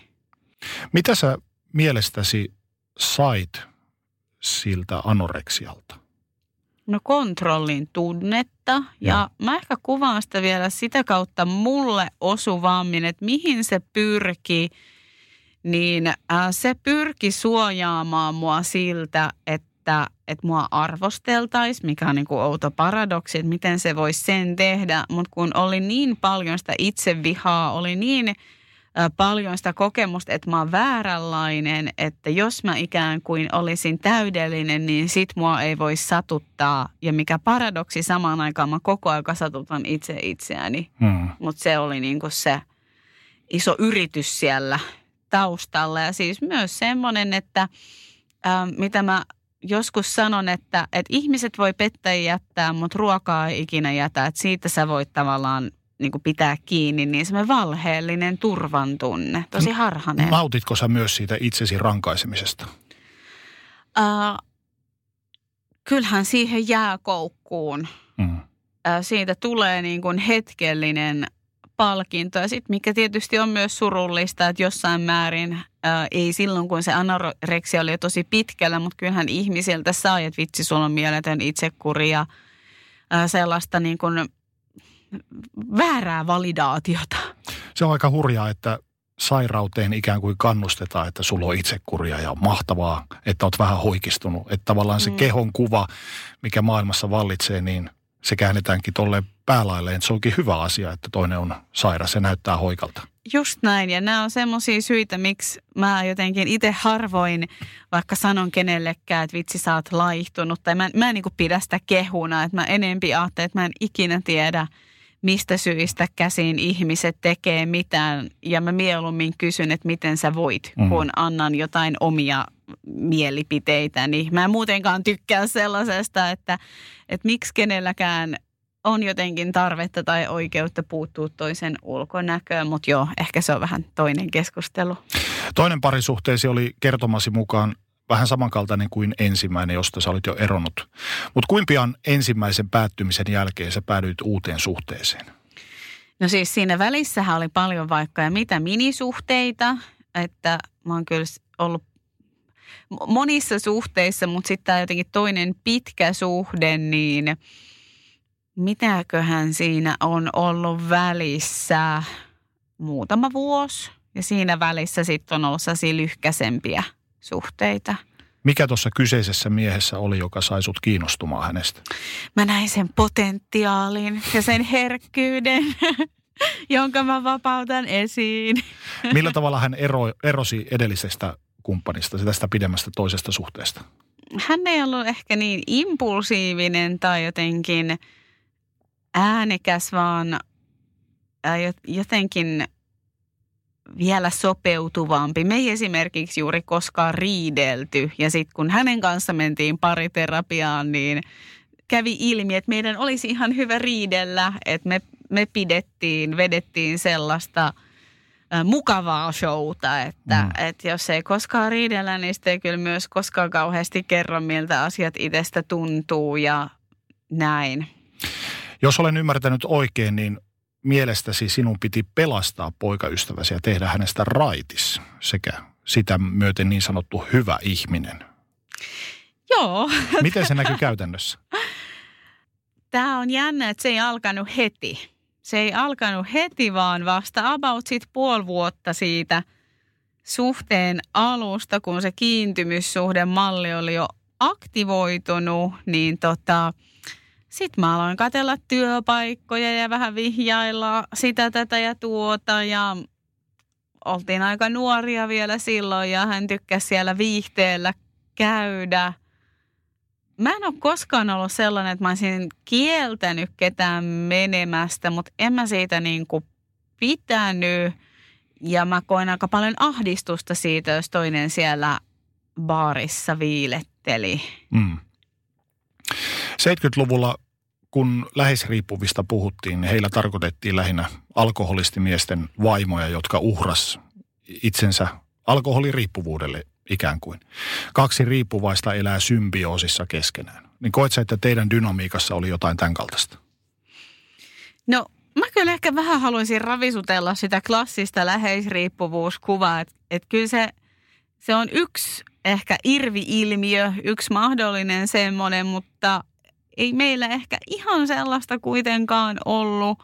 Mitä sä mielestäsi sait siltä anoreksialta? No kontrollin tunnetta ja, ja mä ehkä kuvaan sitä vielä sitä kautta mulle osuvammin, että mihin se pyrki, niin äh, se pyrki suojaamaan mua siltä, että että, mua arvosteltaisiin, mikä on niin kuin outo paradoksi, että miten se voisi sen tehdä. Mutta kun oli niin paljon sitä itsevihaa, oli niin paljon sitä kokemusta, että mä oon vääränlainen, että jos mä ikään kuin olisin täydellinen, niin sit mua ei voi satuttaa. Ja mikä paradoksi, samaan aikaan mä koko ajan satutan itse itseäni. Hmm. Mutta se oli niin kuin se iso yritys siellä taustalla. Ja siis myös semmoinen, että mitä mä joskus sanon, että, että ihmiset voi pettäjiä jättää, mutta ruokaa ei ikinä jätä. Että siitä sä voit tavallaan niin kuin pitää kiinni, niin semmoinen valheellinen turvan tunne, tosi harhainen. Nautitko sä myös siitä itsesi rankaisemisesta? Uh, kyllähän siihen jää koukkuun. Mm. Uh, siitä tulee niin kuin hetkellinen palkinto. Ja sitten mikä tietysti on myös surullista, että jossain määrin ää, ei silloin, kun se anoreksia oli jo tosi pitkällä, mutta kyllähän ihmisiltä saa, että vitsi, sulla on mieletön itsekuri ja ää, sellaista niin kuin väärää validaatiota. Se on aika hurjaa, että sairauteen ikään kuin kannustetaan, että sulla on itsekuria ja mahtavaa, että oot vähän hoikistunut. Että tavallaan se mm. kehon kuva, mikä maailmassa vallitsee, niin se käännetäänkin tolleen päälailleen. Se onkin hyvä asia, että toinen on sairas ja näyttää hoikalta. Just näin, ja nämä on semmoisia syitä, miksi mä jotenkin itse harvoin vaikka sanon kenellekään, että vitsi sä oot laihtunut, tai mä, mä en niin pidä sitä kehuna, että mä enempi ajattelen, että mä en ikinä tiedä, mistä syistä käsin ihmiset tekee mitään, ja mä mieluummin kysyn, että miten sä voit, mm. kun annan jotain omia mielipiteitä, niin mä en muutenkaan tykkää sellaisesta, että, että miksi kenelläkään on jotenkin tarvetta tai oikeutta puuttua toisen ulkonäköön, mutta joo, ehkä se on vähän toinen keskustelu. Toinen parisuhteesi oli kertomasi mukaan vähän samankaltainen kuin ensimmäinen, josta sä olit jo eronnut. Mutta kuin pian ensimmäisen päättymisen jälkeen sä päädyit uuteen suhteeseen? No siis siinä välissähän oli paljon vaikka ja mitä minisuhteita, että mä oon kyllä ollut monissa suhteissa, mutta sitten jotenkin toinen pitkä suhde, niin – mitäköhän siinä on ollut välissä muutama vuosi. Ja siinä välissä sitten on ollut sellaisia lyhkäsempiä suhteita. Mikä tuossa kyseisessä miehessä oli, joka sai sut kiinnostumaan hänestä? Mä näin sen potentiaalin ja sen herkkyyden, jonka mä vapautan esiin. Millä tavalla hän ero, erosi edellisestä kumppanista, tästä pidemmästä toisesta suhteesta? Hän ei ollut ehkä niin impulsiivinen tai jotenkin – äänekäs, vaan jotenkin vielä sopeutuvampi. Me ei esimerkiksi juuri koskaan riidelty ja sitten kun hänen kanssa mentiin pariterapiaan, niin kävi ilmi, että meidän olisi ihan hyvä riidellä, että me, me pidettiin, vedettiin sellaista mukavaa showta, että, mm. että jos ei koskaan riidellä, niin sitten ei kyllä myös koskaan kauheasti kerro, miltä asiat itsestä tuntuu ja näin. Jos olen ymmärtänyt oikein, niin mielestäsi sinun piti pelastaa poikaystäväsi ja tehdä hänestä raitis sekä sitä myöten niin sanottu hyvä ihminen. Joo. Miten se näkyy käytännössä? Tämä on jännä, että se ei alkanut heti. Se ei alkanut heti, vaan vasta about sit puoli vuotta siitä suhteen alusta, kun se kiintymyssuhdemalli oli jo aktivoitunut, niin tota – sitten mä aloin katella työpaikkoja ja vähän vihjailla sitä, tätä ja tuota ja oltiin aika nuoria vielä silloin ja hän tykkäsi siellä viihteellä käydä. Mä en ole koskaan ollut sellainen, että mä olisin kieltänyt ketään menemästä, mutta en mä siitä niin kuin pitänyt. Ja mä koin aika paljon ahdistusta siitä, jos toinen siellä baarissa viiletteli. Mm. 70-luvulla, kun läheisriippuvista puhuttiin, niin heillä tarkoitettiin lähinnä alkoholistimiesten vaimoja, jotka uhras itsensä alkoholiriippuvuudelle ikään kuin. Kaksi riippuvaista elää symbioosissa keskenään. Niin koet että teidän dynamiikassa oli jotain tämän kaltaista? No mä kyllä ehkä vähän haluaisin ravisutella sitä klassista läheisriippuvuuskuvaa, että et kyllä se, se on yksi ehkä irvi-ilmiö, yksi mahdollinen semmoinen, mutta ei meillä ehkä ihan sellaista kuitenkaan ollut.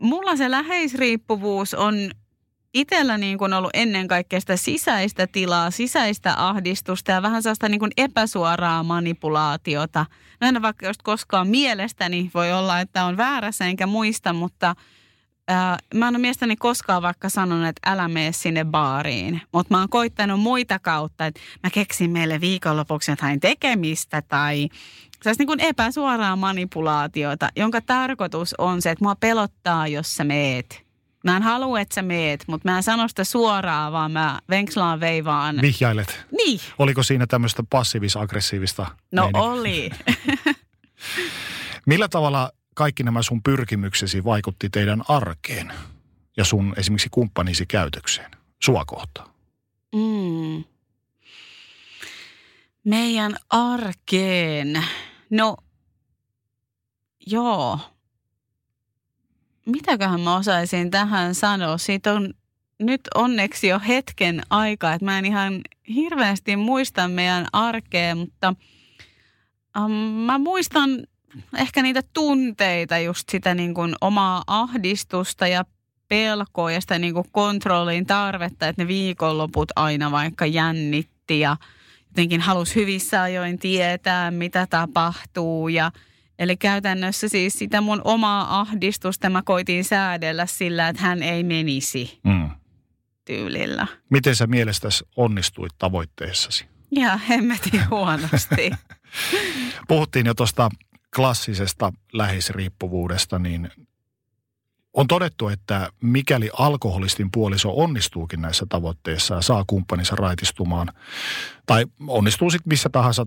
Mulla se läheisriippuvuus on itsellä niin kuin ollut ennen kaikkea sitä sisäistä tilaa, sisäistä ahdistusta ja vähän sellaista niin kuin epäsuoraa manipulaatiota. Mä en vaikka just koskaan mielestäni voi olla, että on väärässä enkä muista, mutta ää, mä en ole mielestäni koskaan vaikka sanonut, että älä mene sinne baariin. Mutta mä oon koittanut muita kautta, että mä keksin meille viikonlopuksi jotain tekemistä tai sellaista niin kuin epäsuoraa manipulaatiota, jonka tarkoitus on se, että mua pelottaa, jos sä meet. Mä en halua, että sä meet, mutta mä en sano sitä suoraan, vaan mä venkslaan veivaan. Vihjailet. Niin. Oliko siinä tämmöistä passiivis-aggressiivista No meininkiä? oli. Millä tavalla kaikki nämä sun pyrkimyksesi vaikutti teidän arkeen ja sun esimerkiksi kumppanisi käytökseen, sua kohtaan? Mm. Meidän arkeen. No, joo. Mitäköhän mä osaisin tähän sanoa? Siitä on nyt onneksi jo hetken aika, että mä en ihan hirveästi muista meidän arkea, mutta um, mä muistan ehkä niitä tunteita, just sitä niin kuin omaa ahdistusta ja pelkoa ja sitä niin kuin kontrollin tarvetta, että ne viikonloput aina vaikka jännitti ja jotenkin halusi hyvissä ajoin tietää, mitä tapahtuu ja Eli käytännössä siis sitä mun omaa ahdistusta mä koitin säädellä sillä, että hän ei menisi mm. tyylillä. Miten sä mielestäsi onnistuit tavoitteessasi? Ja hemmetin huonosti. Puhuttiin jo tuosta klassisesta läheisriippuvuudesta, niin on todettu, että mikäli alkoholistin puoliso onnistuukin näissä tavoitteissa ja saa kumppaninsa raitistumaan, tai onnistuu sitten missä tahansa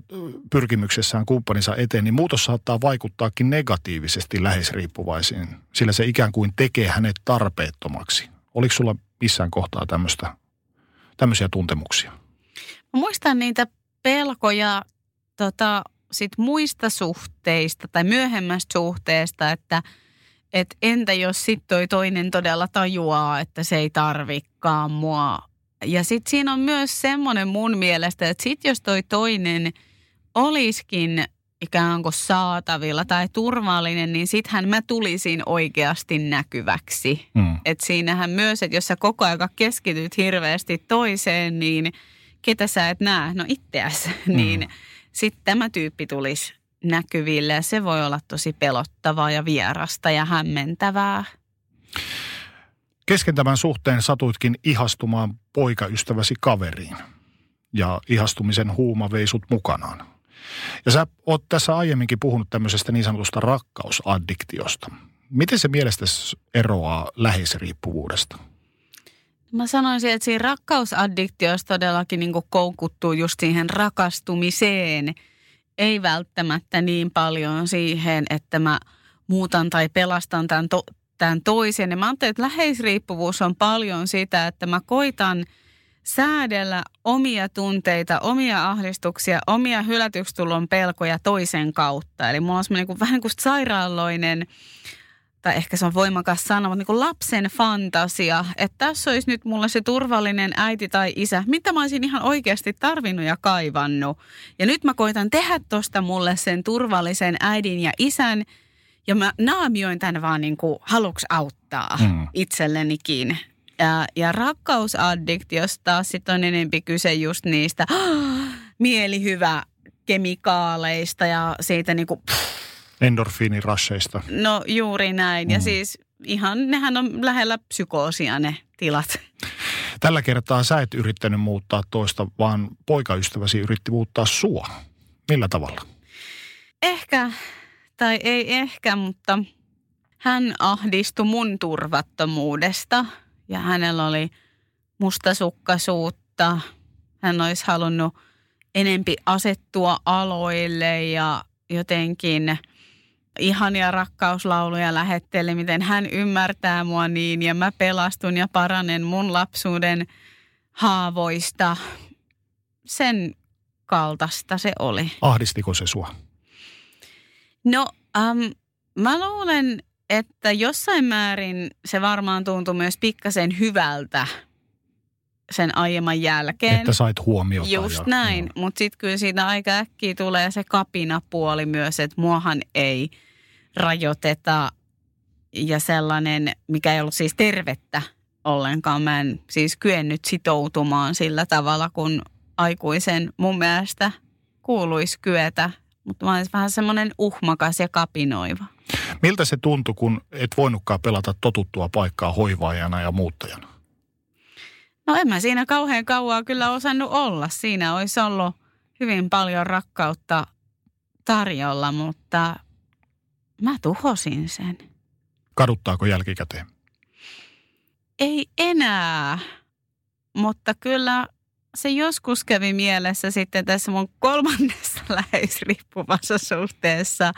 pyrkimyksessään kumppaninsa eteen, niin muutos saattaa vaikuttaakin negatiivisesti läheisriippuvaisiin, sillä se ikään kuin tekee hänet tarpeettomaksi. Oliko sulla missään kohtaa tämmöisiä tuntemuksia? Mä muistan niitä pelkoja tota, sit muista suhteista tai myöhemmästä suhteesta, että – että entä jos sitten toi toinen todella tajuaa, että se ei tarvikkaan mua. Ja sitten siinä on myös semmoinen mun mielestä, että sitten jos toi toinen olisikin ikään kuin saatavilla tai turvallinen, niin sittenhän mä tulisin oikeasti näkyväksi. Mm. Että siinähän myös, että jos sä koko ajan keskityt hirveästi toiseen, niin ketä sä et näe? No itseäsi. Mm. niin sitten tämä tyyppi tulisi näkyville ja se voi olla tosi pelottavaa ja vierasta ja hämmentävää. Kesken tämän suhteen satuitkin ihastumaan poikaystäväsi kaveriin ja ihastumisen huuma vei sut mukanaan. Ja sä oot tässä aiemminkin puhunut tämmöisestä niin sanotusta rakkausaddiktiosta. Miten se mielestäsi eroaa läheisriippuvuudesta? Mä sanoisin, että siinä rakkausaddiktiossa todellakin niin koukuttuu just siihen rakastumiseen – ei välttämättä niin paljon siihen, että mä muutan tai pelastan tämän, to, tämän toisen. Ja mä ajattelen, että läheisriippuvuus on paljon sitä, että mä koitan säädellä omia tunteita, omia ahdistuksia, omia hylätykstulon pelkoja toisen kautta. Eli mulla on semmoinen niin vähän niin kuin sairaaloinen tai ehkä se on voimakas sana, mutta niin kuin lapsen fantasia, että tässä olisi nyt mulle se turvallinen äiti tai isä, mitä mä olisin ihan oikeasti tarvinnut ja kaivannut. Ja nyt mä koitan tehdä tosta mulle sen turvallisen äidin ja isän, ja mä naamioin tämän vaan niin kuin haluks auttaa mm. itsellenikin. Ja, ja rakkausaddiktiosta sitten on enempi kyse just niistä mielihyvä kemikaaleista ja siitä niin kuin, pff, endorfiinirasseista. No juuri näin. Mm. Ja siis ihan nehän on lähellä psykoosia ne tilat. Tällä kertaa sä et yrittänyt muuttaa toista, vaan poikaystäväsi yritti muuttaa sua. Millä tavalla? Ehkä, tai ei ehkä, mutta hän ahdistui mun turvattomuudesta ja hänellä oli mustasukkaisuutta. Hän olisi halunnut enempi asettua aloille ja jotenkin – ihania rakkauslauluja lähetteli, miten hän ymmärtää mua niin ja mä pelastun ja paranen mun lapsuuden haavoista. Sen kaltaista se oli. Ahdistiko se sua? No, um, mä luulen, että jossain määrin se varmaan tuntui myös pikkasen hyvältä sen aiemman jälkeen. Että sait huomiota. Just ja, näin, mutta sitten kyllä siitä aika äkkiä tulee se kapinapuoli myös, että muahan ei – rajoiteta ja sellainen, mikä ei ollut siis tervettä ollenkaan. Mä en siis kyennyt sitoutumaan sillä tavalla, kun aikuisen mun mielestä kuuluisi kyetä. Mutta mä olisin vähän semmoinen uhmakas ja kapinoiva. Miltä se tuntui, kun et voinutkaan pelata totuttua paikkaa hoivaajana ja muuttajana? No en mä siinä kauhean kauaa kyllä osannut olla. Siinä olisi ollut hyvin paljon rakkautta tarjolla, mutta Mä tuhosin sen. Kaduttaako jälkikäteen? Ei enää, mutta kyllä se joskus kävi mielessä sitten tässä mun kolmannessa läheisriippuvassa suhteessa,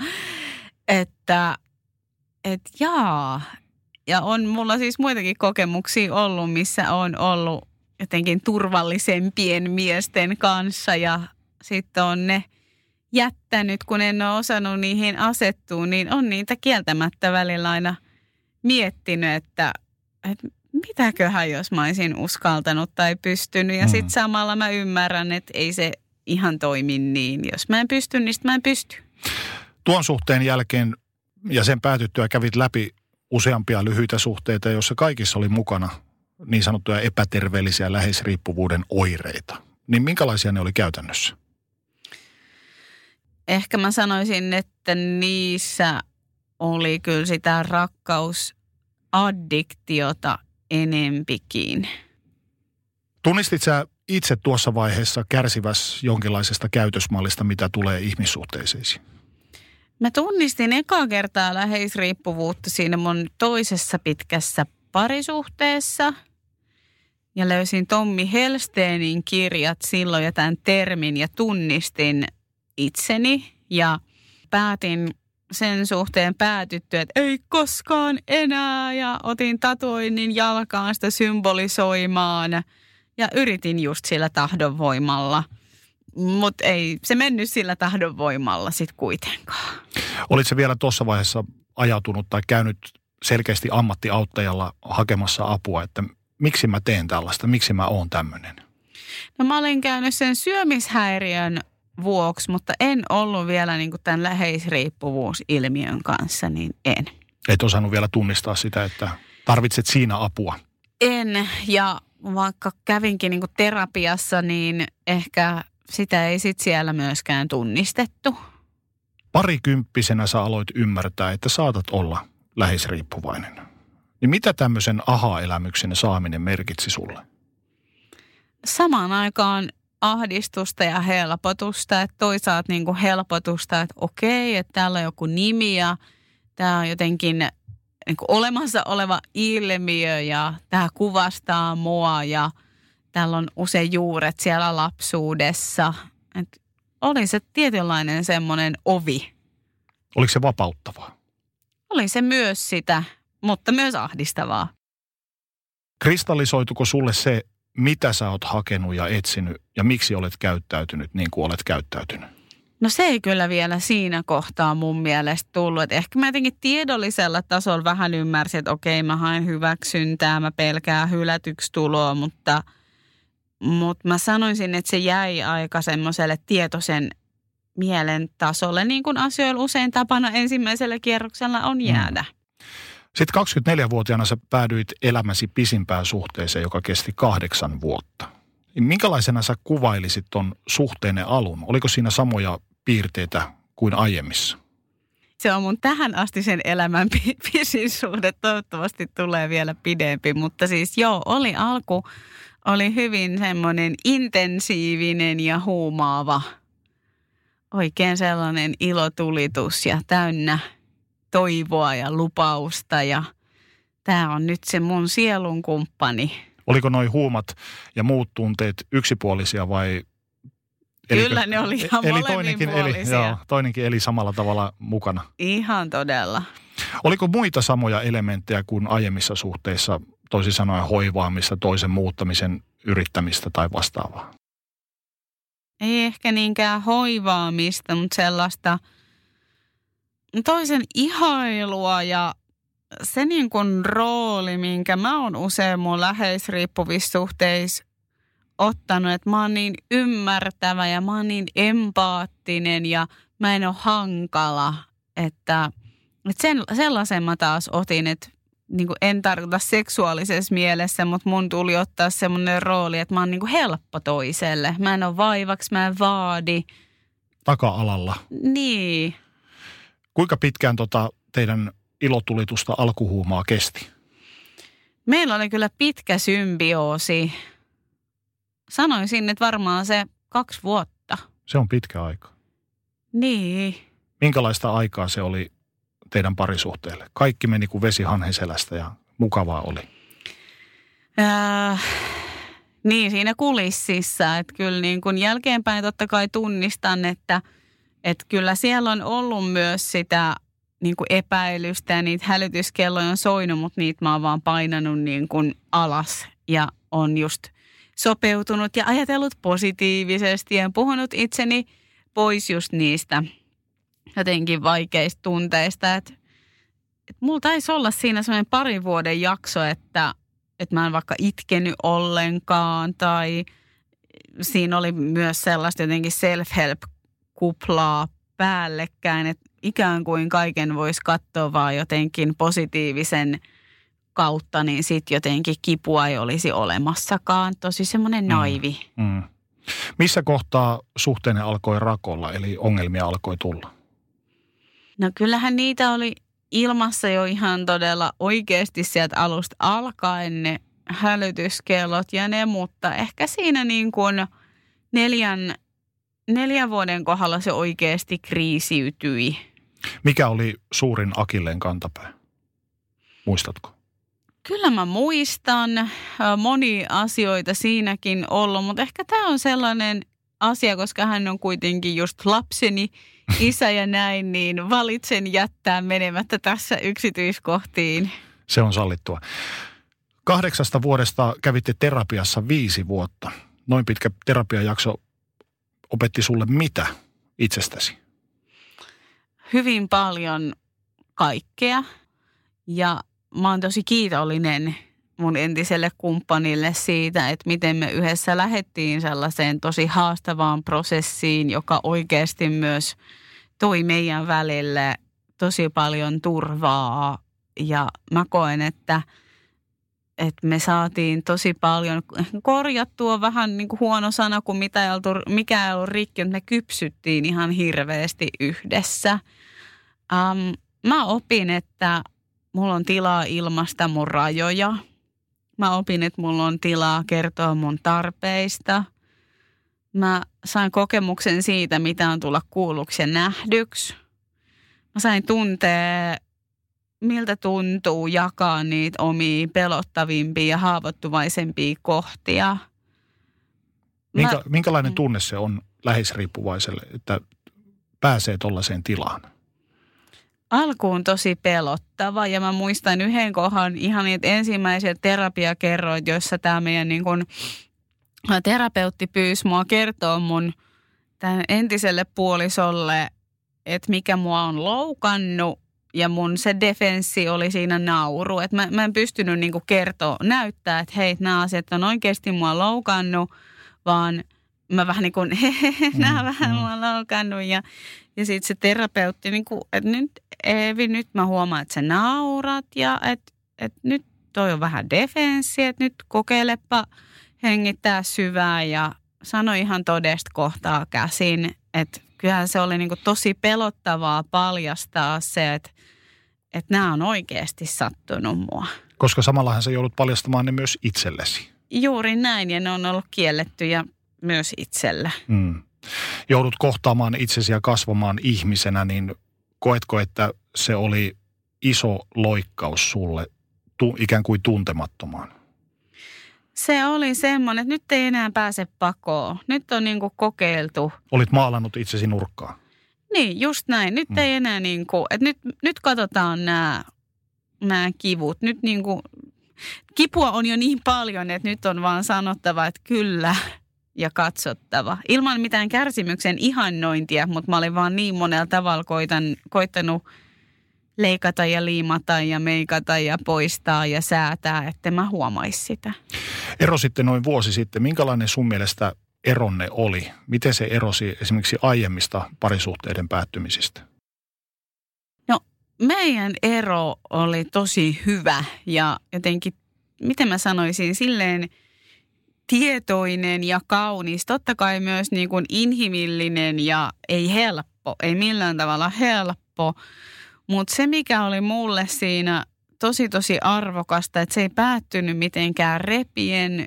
että et jaa. Ja on mulla siis muitakin kokemuksia ollut, missä on ollut jotenkin turvallisempien miesten kanssa ja sitten on ne – jättänyt, kun en ole osannut niihin asettua, niin on niitä kieltämättä välillä aina miettinyt, että, että mitäköhän jos mä olisin uskaltanut tai pystynyt. Ja mm. sitten samalla mä ymmärrän, että ei se ihan toimi niin. Jos mä en pysty, niin mä en pysty. Tuon suhteen jälkeen ja sen päätyttyä kävit läpi useampia lyhyitä suhteita, joissa kaikissa oli mukana niin sanottuja epäterveellisiä läheisriippuvuuden oireita. Niin minkälaisia ne oli käytännössä? Ehkä mä sanoisin, että niissä oli kyllä sitä rakkausaddiktiota enempikin. Tunnistit sä itse tuossa vaiheessa kärsiväs jonkinlaisesta käytösmallista, mitä tulee ihmissuhteisiin? Mä tunnistin ekaa kertaa läheisriippuvuutta siinä mun toisessa pitkässä parisuhteessa. Ja löysin Tommi Helsteenin kirjat silloin ja tämän termin ja tunnistin itseni. Ja päätin sen suhteen päätyttyä, että ei koskaan enää. Ja otin tatuoinnin jalkaan sitä symbolisoimaan. Ja yritin just sillä tahdonvoimalla – mutta ei se mennyt sillä tahdonvoimalla sitten kuitenkaan. Olitko vielä tuossa vaiheessa ajatunut tai käynyt selkeästi ammattiauttajalla hakemassa apua, että miksi mä teen tällaista, miksi mä oon tämmöinen? No mä olin käynyt sen syömishäiriön vuoksi, mutta en ollut vielä niin kuin tämän läheisriippuvuusilmiön kanssa, niin en. Et osannut vielä tunnistaa sitä, että tarvitset siinä apua? En, ja vaikka kävinkin niin kuin terapiassa, niin ehkä sitä ei sit siellä myöskään tunnistettu. Parikymppisenä sä aloit ymmärtää, että saatat olla läheisriippuvainen. Niin mitä tämmöisen aha-elämyksen saaminen merkitsi sulle? Samaan aikaan ahdistusta ja helpotusta. Että toisaalta niin kuin helpotusta, että okei, että täällä on joku nimi ja tämä on jotenkin niin kuin olemassa oleva ilmiö ja tämä kuvastaa mua ja – täällä on usein juuret siellä lapsuudessa. Et oli se tietynlainen semmoinen ovi. Oliko se vapauttavaa? Oli se myös sitä, mutta myös ahdistavaa. Kristallisoituko sulle se, mitä sä oot hakenut ja etsinyt ja miksi olet käyttäytynyt niin kuin olet käyttäytynyt? No se ei kyllä vielä siinä kohtaa mun mielestä tullut. Et ehkä mä jotenkin tiedollisella tasolla vähän ymmärsin, että okei mä haen hyväksyntää, mä pelkään hylätyksi tuloa, mutta – mutta mä sanoisin, että se jäi aika semmoiselle tietoisen mielen tasolle, niin kuin asioilla usein tapana ensimmäisellä kierroksella on mm. Sitten 24-vuotiaana sä päädyit elämäsi pisimpään suhteeseen, joka kesti kahdeksan vuotta. Minkälaisena sä kuvailisit ton suhteenne alun? Oliko siinä samoja piirteitä kuin aiemmissa? Se on mun tähän asti sen elämän pisin suhde. Toivottavasti tulee vielä pidempi, mutta siis joo, oli alku oli hyvin semmoinen intensiivinen ja huumaava. Oikein sellainen ilotulitus ja täynnä toivoa ja lupausta ja tämä on nyt se mun sielun kumppani. Oliko noi huumat ja muut tunteet yksipuolisia vai Elikö, Kyllä ne oli ihan eli toinenkin eli, joo, toinenkin eli samalla tavalla mukana. Ihan todella. Oliko muita samoja elementtejä kuin aiemmissa suhteissa toisin sanoen hoivaamista, toisen muuttamisen yrittämistä tai vastaavaa? Ei ehkä niinkään hoivaamista, mutta sellaista toisen ihailua ja se niin kuin rooli, minkä mä oon usein mun läheisriippuvissa suhteissa ottanut, että mä oon niin ymmärtävä ja mä oon niin empaattinen ja mä en ole hankala, että, että sen, sellaisen mä taas otin, että niin kuin en tarkoita seksuaalisessa mielessä, mutta mun tuli ottaa semmoinen rooli, että mä oon niin kuin helppo toiselle. Mä en ole vaivaksi, mä en vaadi. Taka-alalla. Niin. Kuinka pitkään tota teidän ilotulitusta alkuhuumaa kesti? Meillä oli kyllä pitkä symbioosi. Sanoisin, että varmaan se kaksi vuotta. Se on pitkä aika. Niin. Minkälaista aikaa se oli teidän parisuhteelle? Kaikki meni kuin vesi hanheselästä ja mukavaa oli. Äh, niin, siinä kulississa. Että kyllä niin kuin jälkeenpäin totta kai tunnistan, että, että kyllä siellä on ollut myös sitä niin kuin epäilystä ja niitä hälytyskelloja on soinut, mutta niitä mä oon vaan painanut niin kuin alas ja on just sopeutunut ja ajatellut positiivisesti ja puhunut itseni pois just niistä – jotenkin vaikeista tunteista. Että et mulla taisi olla siinä semmoinen parin vuoden jakso, että, että mä en vaikka itkenyt ollenkaan tai siinä oli myös sellaista jotenkin self-help-kuplaa päällekkäin, että ikään kuin kaiken voisi katsoa vaan jotenkin positiivisen kautta, niin sitten jotenkin kipua ei olisi olemassakaan. Tosi semmoinen mm. naivi. Mm. Mm. Missä kohtaa suhteenne alkoi rakolla, eli ongelmia alkoi tulla? No kyllähän niitä oli ilmassa jo ihan todella oikeasti sieltä alusta alkaen ne hälytyskellot ja ne, mutta ehkä siinä niin kuin neljän, neljän vuoden kohdalla se oikeasti kriisiytyi. Mikä oli suurin Akilleen kantapää? Muistatko? Kyllä mä muistan moni asioita siinäkin ollut, mutta ehkä tämä on sellainen asia, koska hän on kuitenkin just lapseni isä ja näin, niin valitsen jättää menemättä tässä yksityiskohtiin. Se on sallittua. Kahdeksasta vuodesta kävitte terapiassa viisi vuotta. Noin pitkä terapiajakso opetti sulle mitä itsestäsi? Hyvin paljon kaikkea ja mä oon tosi kiitollinen mun entiselle kumppanille siitä, että miten me yhdessä lähettiin sellaiseen tosi haastavaan prosessiin, joka oikeasti myös toi meidän välille tosi paljon turvaa. Ja mä koen, että, että me saatiin tosi paljon korjattua vähän niin kuin huono sana kuin mitä ei oltu, mikä ei ollut rikki, mutta me kypsyttiin ihan hirveästi yhdessä. Um, mä opin, että mulla on tilaa ilmasta mun rajoja. Mä opin, että mulla on tilaa kertoa mun tarpeista. Mä sain kokemuksen siitä, mitä on tulla kuulluksi ja nähdyksi. Mä sain tuntea, miltä tuntuu jakaa niitä omia pelottavimpia ja haavoittuvaisempia kohtia. Minkä, Mä, minkälainen mm. tunne se on läheisriippuvaiselle, että pääsee tuollaiseen tilaan? alkuun tosi pelottava ja mä muistan yhden kohan ihan niitä ensimmäiset terapiakerroit, joissa tämä meidän niin kun, terapeutti pyysi mua kertoa mun tämän entiselle puolisolle, että mikä mua on loukannut ja mun se defenssi oli siinä nauru. Että mä, mä en pystynyt niin kertoa, näyttää, että hei, nämä asiat on oikeasti mua loukannut, vaan mä vähän niin kuin, nämä mm, vähän mm. mua loukannut ja, ja sitten se terapeutti, niin kuin, että nyt Eevi, nyt mä huomaan, että sä naurat ja että, että nyt toi on vähän defenssi, että nyt kokeilepa hengittää syvää ja sano ihan todesta kohtaa käsin, että kyllähän se oli niin kuin tosi pelottavaa paljastaa se, että, että nämä on oikeasti sattunut mua. Koska samallahan se joudut paljastamaan ne myös itsellesi. Juuri näin ja ne on ollut kiellettyjä myös itselle. Mm joudut kohtaamaan itsesi ja kasvamaan ihmisenä, niin koetko, että se oli iso loikkaus sulle tu, ikään kuin tuntemattomaan? Se oli semmoinen, että nyt ei enää pääse pakoon. Nyt on niin kokeiltu. Olit maalannut itsesi nurkkaan. Niin, just näin. Nyt mm. ei enää niin kuin, että nyt, nyt katsotaan nämä, nämä kivut. Nyt niin kuin, kipua on jo niin paljon, että nyt on vaan sanottava, että kyllä, ja katsottava. Ilman mitään kärsimyksen ihannointia, mutta mä olin vaan niin monella tavalla koitan, koittanut leikata ja liimata ja meikata ja poistaa ja säätää, että mä huomaisi sitä. Ero sitten noin vuosi sitten. Minkälainen sun mielestä eronne oli? Miten se erosi esimerkiksi aiemmista parisuhteiden päättymisistä? No meidän ero oli tosi hyvä ja jotenkin, miten mä sanoisin, silleen – tietoinen ja kaunis. Totta kai myös niin kuin inhimillinen ja ei helppo, ei millään tavalla helppo. Mutta se, mikä oli mulle siinä tosi tosi arvokasta, että se ei päättynyt mitenkään repien,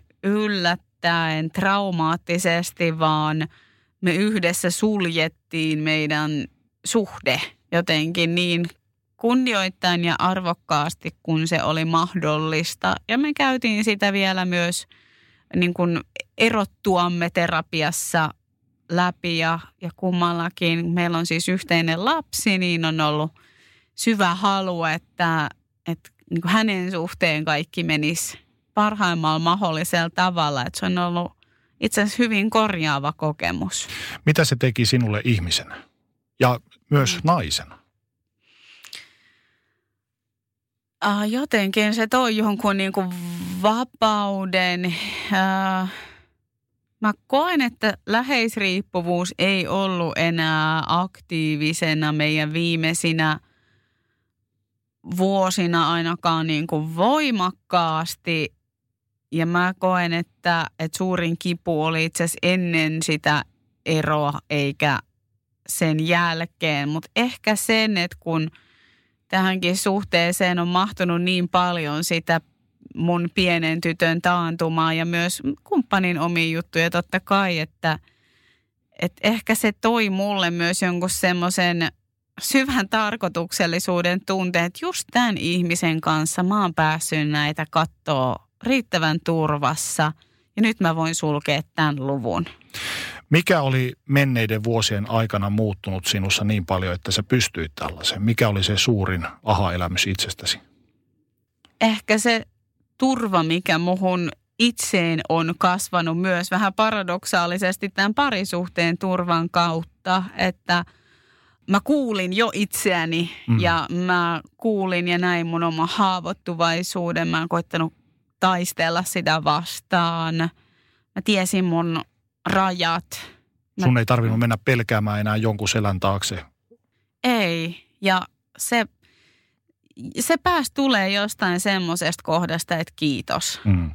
yllättäen, traumaattisesti, vaan me yhdessä suljettiin meidän suhde jotenkin niin kunnioittain ja arvokkaasti, kun se oli mahdollista. Ja me käytiin sitä vielä myös – niin kuin erottuamme terapiassa läpi ja, ja kummallakin. Meillä on siis yhteinen lapsi, niin on ollut syvä halu, että, että niin kuin hänen suhteen kaikki menisi parhaimmalla mahdollisella tavalla. Että se on ollut itse asiassa hyvin korjaava kokemus. Mitä se teki sinulle ihmisenä ja myös mm. naisena? Uh, jotenkin se toi jonkun niin kuin vapauden, uh, Mä koen, että läheisriippuvuus ei ollut enää aktiivisena meidän viimeisinä vuosina ainakaan niin kuin voimakkaasti. Ja mä koen, että, että suurin kipu oli itse asiassa ennen sitä eroa eikä sen jälkeen. Mutta ehkä sen, että kun tähänkin suhteeseen on mahtunut niin paljon sitä mun pienen tytön taantumaa ja myös kumppanin omiin juttuja totta kai, että, että ehkä se toi mulle myös jonkun semmoisen syvän tarkoituksellisuuden tunteen, että just tämän ihmisen kanssa mä oon päässyt näitä kattoa riittävän turvassa ja nyt mä voin sulkea tämän luvun. Mikä oli menneiden vuosien aikana muuttunut sinussa niin paljon, että sä pystyit tällaiseen? Mikä oli se suurin aha-elämys itsestäsi? Ehkä se turva, mikä muhun itseen on kasvanut myös vähän paradoksaalisesti tämän parisuhteen turvan kautta, että mä kuulin jo itseäni mm. ja mä kuulin ja näin mun oma haavoittuvaisuuden. Mä oon koittanut taistella sitä vastaan. Mä tiesin mun rajat. Mä... Sun ei tarvinnut mennä pelkäämään enää jonkun selän taakse. Ei, ja se se pääs tulee jostain semmoisesta kohdasta, että kiitos. Mm.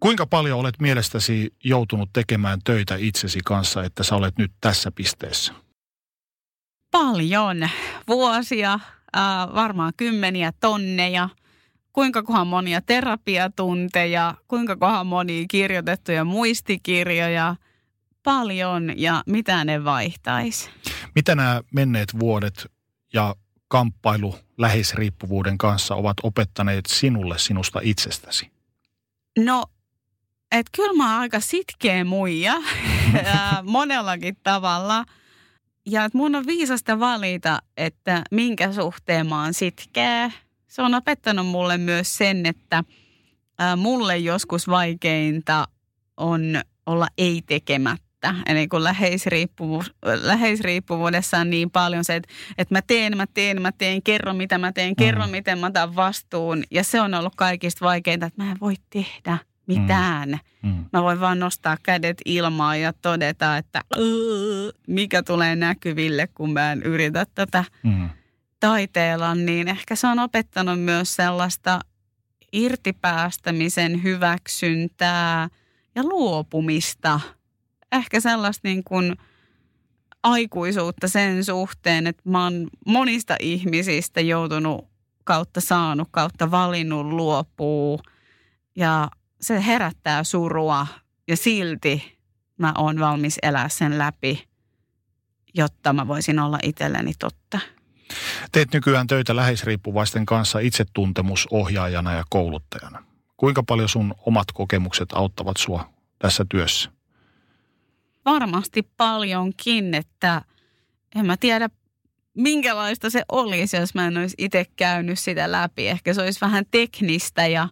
Kuinka paljon olet mielestäsi joutunut tekemään töitä itsesi kanssa, että sä olet nyt tässä pisteessä? Paljon. Vuosia, äh, varmaan kymmeniä tonneja. Kuinka kohan monia terapiatunteja, kuinka kohan monia kirjoitettuja muistikirjoja. Paljon ja mitä ne vaihtaisi. Mitä nämä menneet vuodet ja kamppailu läheisriippuvuuden kanssa ovat opettaneet sinulle sinusta itsestäsi? No, että kyllä mä oon aika sitkeä muija monellakin tavalla. Ja että mun on viisasta valita, että minkä suhteen mä oon sitkeä. Se on opettanut mulle myös sen, että mulle joskus vaikeinta on olla ei tekemättä eli kun läheisriippuvuus, läheisriippuvuudessa on niin paljon se, että, että mä teen, mä teen, mä teen, kerro mitä mä teen, kerro mm. miten mä otan vastuun. Ja se on ollut kaikista vaikeinta, että mä en voi tehdä mitään. Mm. Mm. Mä voin vaan nostaa kädet ilmaan ja todeta, että mikä tulee näkyville, kun mä en yritä tätä mm. Taiteella. Niin ehkä se on opettanut myös sellaista irtipäästämisen hyväksyntää ja luopumista – ehkä sellaista niin kuin aikuisuutta sen suhteen, että mä oon monista ihmisistä joutunut kautta saanut, kautta valinnut luopuu. Ja se herättää surua ja silti mä oon valmis elää sen läpi, jotta mä voisin olla itselleni totta. Teet nykyään töitä läheisriippuvaisten kanssa itsetuntemusohjaajana ja kouluttajana. Kuinka paljon sun omat kokemukset auttavat sua tässä työssä? varmasti paljonkin, että en mä tiedä minkälaista se olisi, jos mä en olisi itse käynyt sitä läpi. Ehkä se olisi vähän teknistä ja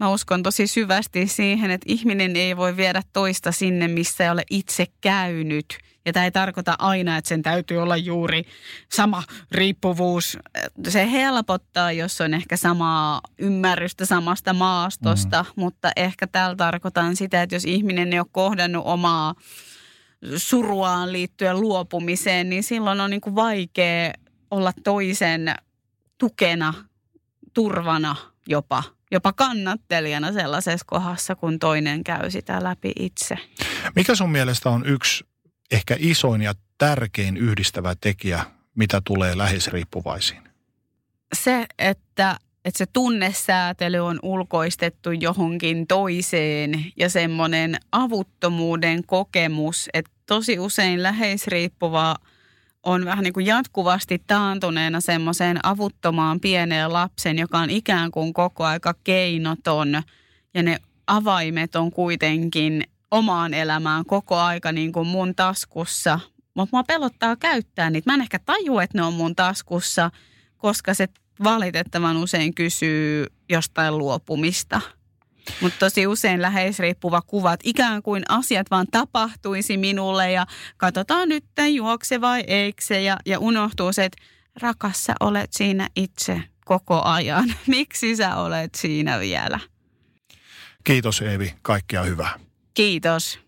mä uskon tosi syvästi siihen, että ihminen ei voi viedä toista sinne, missä ei ole itse käynyt. Ja tämä ei tarkoita aina, että sen täytyy olla juuri sama riippuvuus. Se helpottaa, jos on ehkä samaa ymmärrystä samasta maastosta, mm. mutta ehkä täällä tarkoitan sitä, että jos ihminen ei ole kohdannut omaa suruaan liittyen luopumiseen, niin silloin on niin kuin vaikea olla toisen tukena, turvana jopa, jopa kannattelijana sellaisessa kohdassa, kun toinen käy sitä läpi itse. Mikä sun mielestä on yksi ehkä isoin ja tärkein yhdistävä tekijä, mitä tulee läheisriippuvaisiin? Se, että että se tunnesäätely on ulkoistettu johonkin toiseen ja semmoinen avuttomuuden kokemus, että tosi usein läheisriippuva on vähän niin kuin jatkuvasti taantuneena semmoiseen avuttomaan pieneen lapsen, joka on ikään kuin koko aika keinoton ja ne avaimet on kuitenkin omaan elämään koko aika niin kuin mun taskussa. Mutta mua pelottaa käyttää niitä. Mä en ehkä tajua, että ne on mun taskussa, koska se valitettavan usein kysyy jostain luopumista. Mutta tosi usein läheisriippuva kuvat, ikään kuin asiat vaan tapahtuisi minulle ja katsotaan nyt juokse vai eikö se ja, ja unohtuu se, että rakas sä olet siinä itse koko ajan. Miksi sä olet siinä vielä? Kiitos Eevi, kaikkea hyvää. Kiitos.